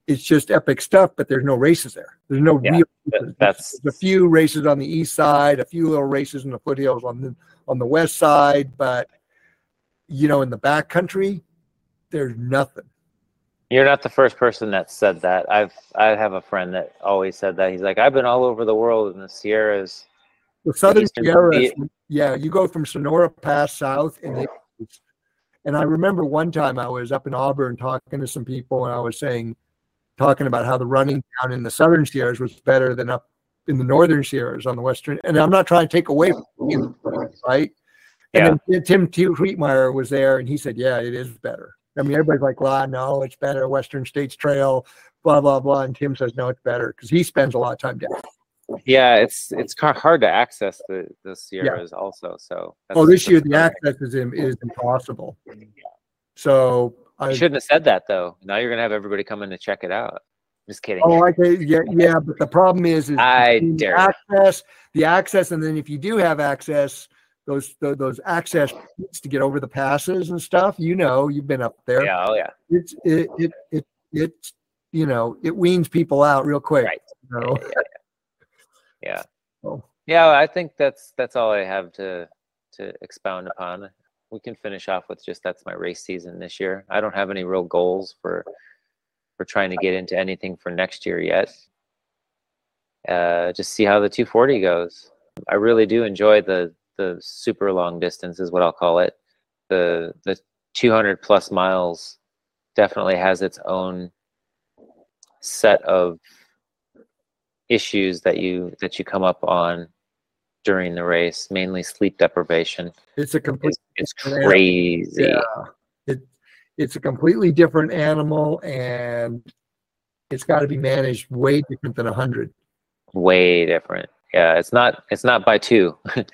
It's just epic stuff, but there's no races there. There's no Yeah, real. races. that's- There's a few races on the east side, a few little races in the foothills on the on the west side, but you know, in the back country, there's nothing. you're not the first person that said that. I've I have a friend that always said that. He's like, I've been all over the world in the Sierras. The Southern Sierras, Pete- yeah, you go from Sonora Pass south and it- and I remember one time I was up in Auburn talking to some people and I was saying, talking about how the running down in the Southern Sierras was better than up in the Northern Sierras on the Western. And I'm not trying to take away from you, right? And then Tim T- Twietmeyer was there and he said, yeah, it is better. I mean, everybody's like, well, no, it's better. Western States Trail, blah, blah, blah. And Tim says, no, it's better because he spends a lot of time down. Yeah, it's it's hard to access the the Sierras also. So Oh, this year the access is, is impossible. So I, You shouldn't have said that though. Now you're gonna have everybody come in to check it out. Just kidding. oh, I can, yeah, *laughs* yeah, but the problem is, is I you. access, the access, and then if you do have access, those, tho- those access to get over the passes and stuff, you know, you've been up there. Yeah. Oh yeah. It's, it, it, it, it's, you know, it weans people out real quick. Right. you Yeah. Yeah. yeah. So, *laughs* Yeah, I think that's that's all I have to to expound upon. We can finish off with just that's my race season this year. I don't have any real goals for for trying to get into anything for next year yet. Uh, just see how the 240 goes. I really do enjoy the the super long distance is what I'll call it. The the 200 plus miles definitely has its own set of issues that you that you come up on during the race, mainly sleep deprivation. It's a complete, It's, it's crazy. yeah, it, it's a completely different animal and it's got to be managed way different than a hundred. Way different. Yeah, it's not it's not by two. *laughs*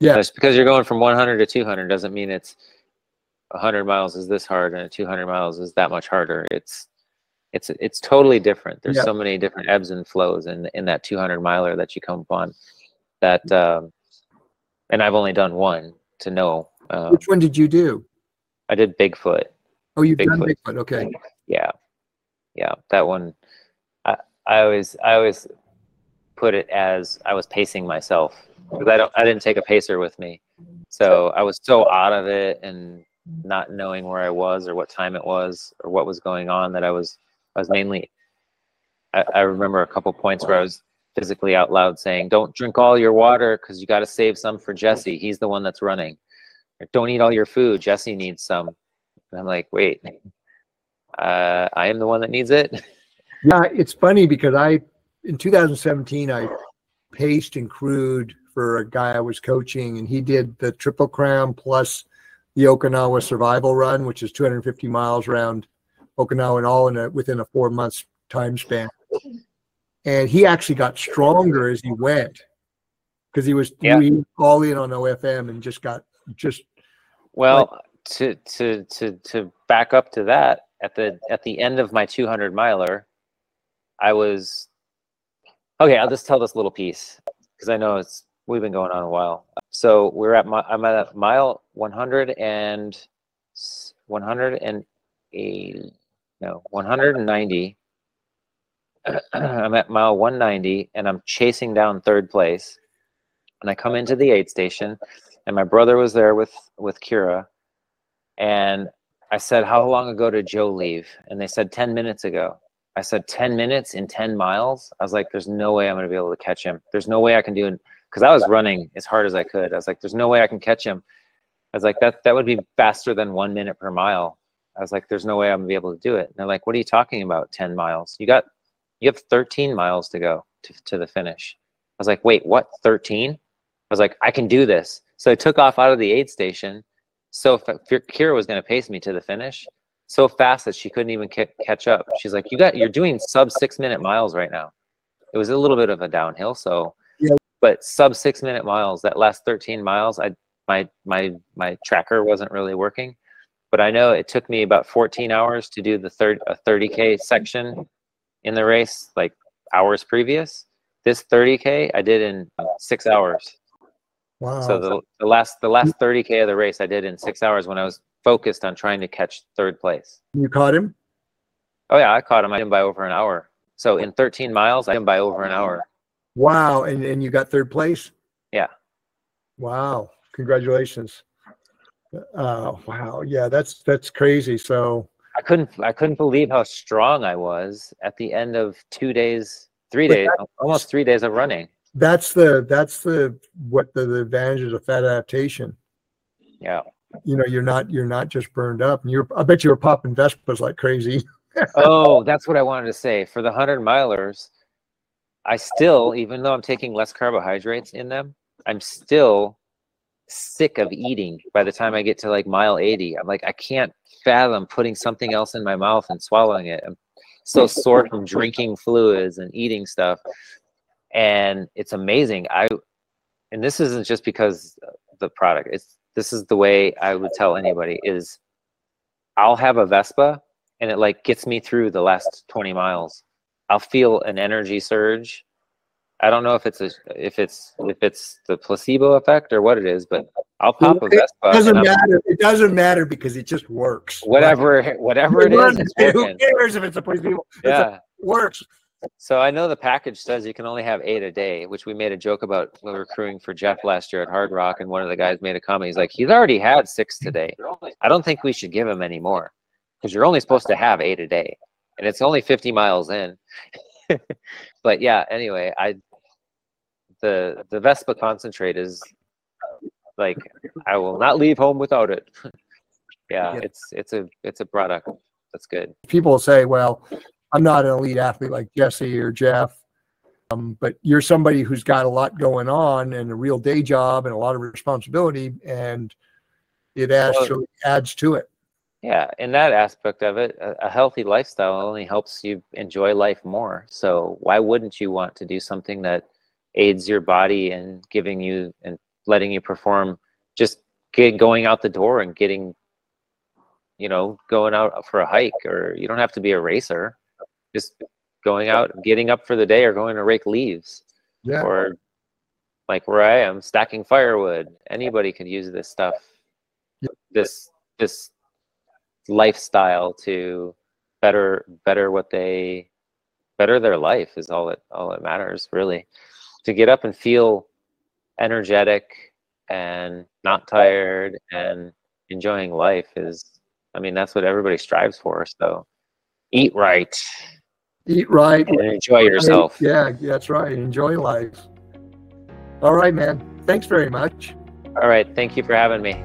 Yeah. Just because you're going from 100 to 200 doesn't mean it's 100 miles is this hard and 200 miles is that much harder. It's it's it's totally different. There's Yeah. so many different ebbs and flows in in that 200 miler that you come upon. That um, and I've only done one to know. Um, Which one did you do? I did Bigfoot. Oh, you've done Bigfoot. Bigfoot. Okay. yeah yeah that one i i always i always put it as i was pacing myself because i don't i didn't take a pacer with me so i was so out of it and not knowing where i was or what time it was or what was going on that i was i was mainly i, I remember a couple points where i was physically out loud saying don't drink all your water because you got to save some for jesse he's the one that's running Or, don't eat all your food jesse needs some and i'm like wait uh, I am the one that needs it. *laughs* Yeah, it's funny because I, in 2017, I paced and crewed for a guy I was coaching, and he did the Triple Crown plus the Okinawa Survival Run, which is 250 miles around Okinawa, and all in a within a four months time span. And he actually got stronger as he went because he was Yeah. he all in on OFM and just got just Well, to to to to back up to that, at the at the end of my 200 miler, I was okay. I'll just tell this little piece because I know it's we've been going on a while. So we're at my I'm at mile 100 and s- 180 no 190. *clears throat* I'm at mile 190 and I'm chasing down third place. And I come into the aid station and my brother was there with with Keira and I said how long ago did Joe leave and they said 10 minutes ago I said 10 minutes in 10 miles. I was like, there's no way I'm going to be able to catch him. There's no way I can do it. Cause I was running as hard as I could. I was like, there's no way I can catch him. I was like, that, that would be faster than one minute per mile. I was like, there's no way I'm gonna be able to do it. And they're like, what are you talking about? 10 miles. You got, you have 13 miles to go to, to the finish. I was like, wait, what? 13? I was like, I can do this. So I took off out of the aid station. So Keira was going to pace me to the finish so fast that she couldn't even ca- catch up. She's like, you got, you're doing sub six minute miles right now. It was a little bit of a downhill. So, Yeah. but sub six minute miles, that last 13 miles, I, my, my, my tracker wasn't really working, but I know it took me about 14 hours to do the third, a 30K section in the race, like hours previous. This 30K I did in six hours. Wow. So the, the last the last 30k of the race I did in six hours when I was focused on trying to catch third place. you caught him? Oh yeah, I caught him. I did by over an hour. So in 13 miles, I did by over an hour. Wow. And, and you got third place? Yeah. Wow. Congratulations. Uh, wow. Yeah, that's, that's crazy. So, I couldn't I couldn't believe how strong I was at the end of two days, three But days, almost three days of running. that's the, that's the, what the, the advantages of fat adaptation. Yeah. You know, you're not, you're not just burned up and you're, I bet you were popping Vespas like crazy. *laughs* oh, that's what I wanted to say. For the hundred milers, I still, even though I'm taking less carbohydrates in them, I'm still sick of eating by the time I get to like mile 80. I'm like, I can't fathom putting something else in my mouth and swallowing it. I'm so sore from drinking fluids and eating stuff. And it's amazing. I, and this isn't just because the product, it's, this is the way I would tell anybody is I'll have a Vespa and it like gets me through the last 20 miles. I'll feel an energy surge. I don't know if it's a if it's if it's the placebo effect or what it is, but I'll pop a It Vespa. and Doesn't matter. It doesn't matter because it just works. Whatever whatever it is, it's Who cares if it's a placebo? It's a- Yeah. Works. So I know the package says you can only have eight a day, which we made a joke about when we were crewing for Jeff last year at Hardrock, and one of the guys made a comment. He's like, he's already had six today. I don't think we should give him any more because you're only supposed to have eight a day, and it's only 50 miles in. *laughs* but yeah, anyway, I the the Vespa concentrate is like I will not leave home without it. *laughs* yeah, it's it's a it's a product that's good. People say, well, I'm not an elite athlete like Jesse or Jeff. Um, but you're somebody who's got a lot going on and a real day job and a lot of responsibility and it actually adds to it. Yeah, in that aspect of it, a healthy lifestyle only helps you enjoy life more. So why wouldn't you want to do something that aids your body and giving you and letting you perform just get, going out the door and getting you know going out for a hike or you don't have to be a racer just going out getting up for the day or going to rake leaves Yeah. or like where I am, stacking firewood. Anybody could use this stuff. Yep. This this lifestyle to better better what they better their life is all it all that matters really. To get up and feel energetic and not tired and enjoying life is I mean that's what everybody strives for. So eat right Eat right. and enjoy yourself. Yeah, that's right. Enjoy life. All right, man. Thanks very much. All right, thank you for having me.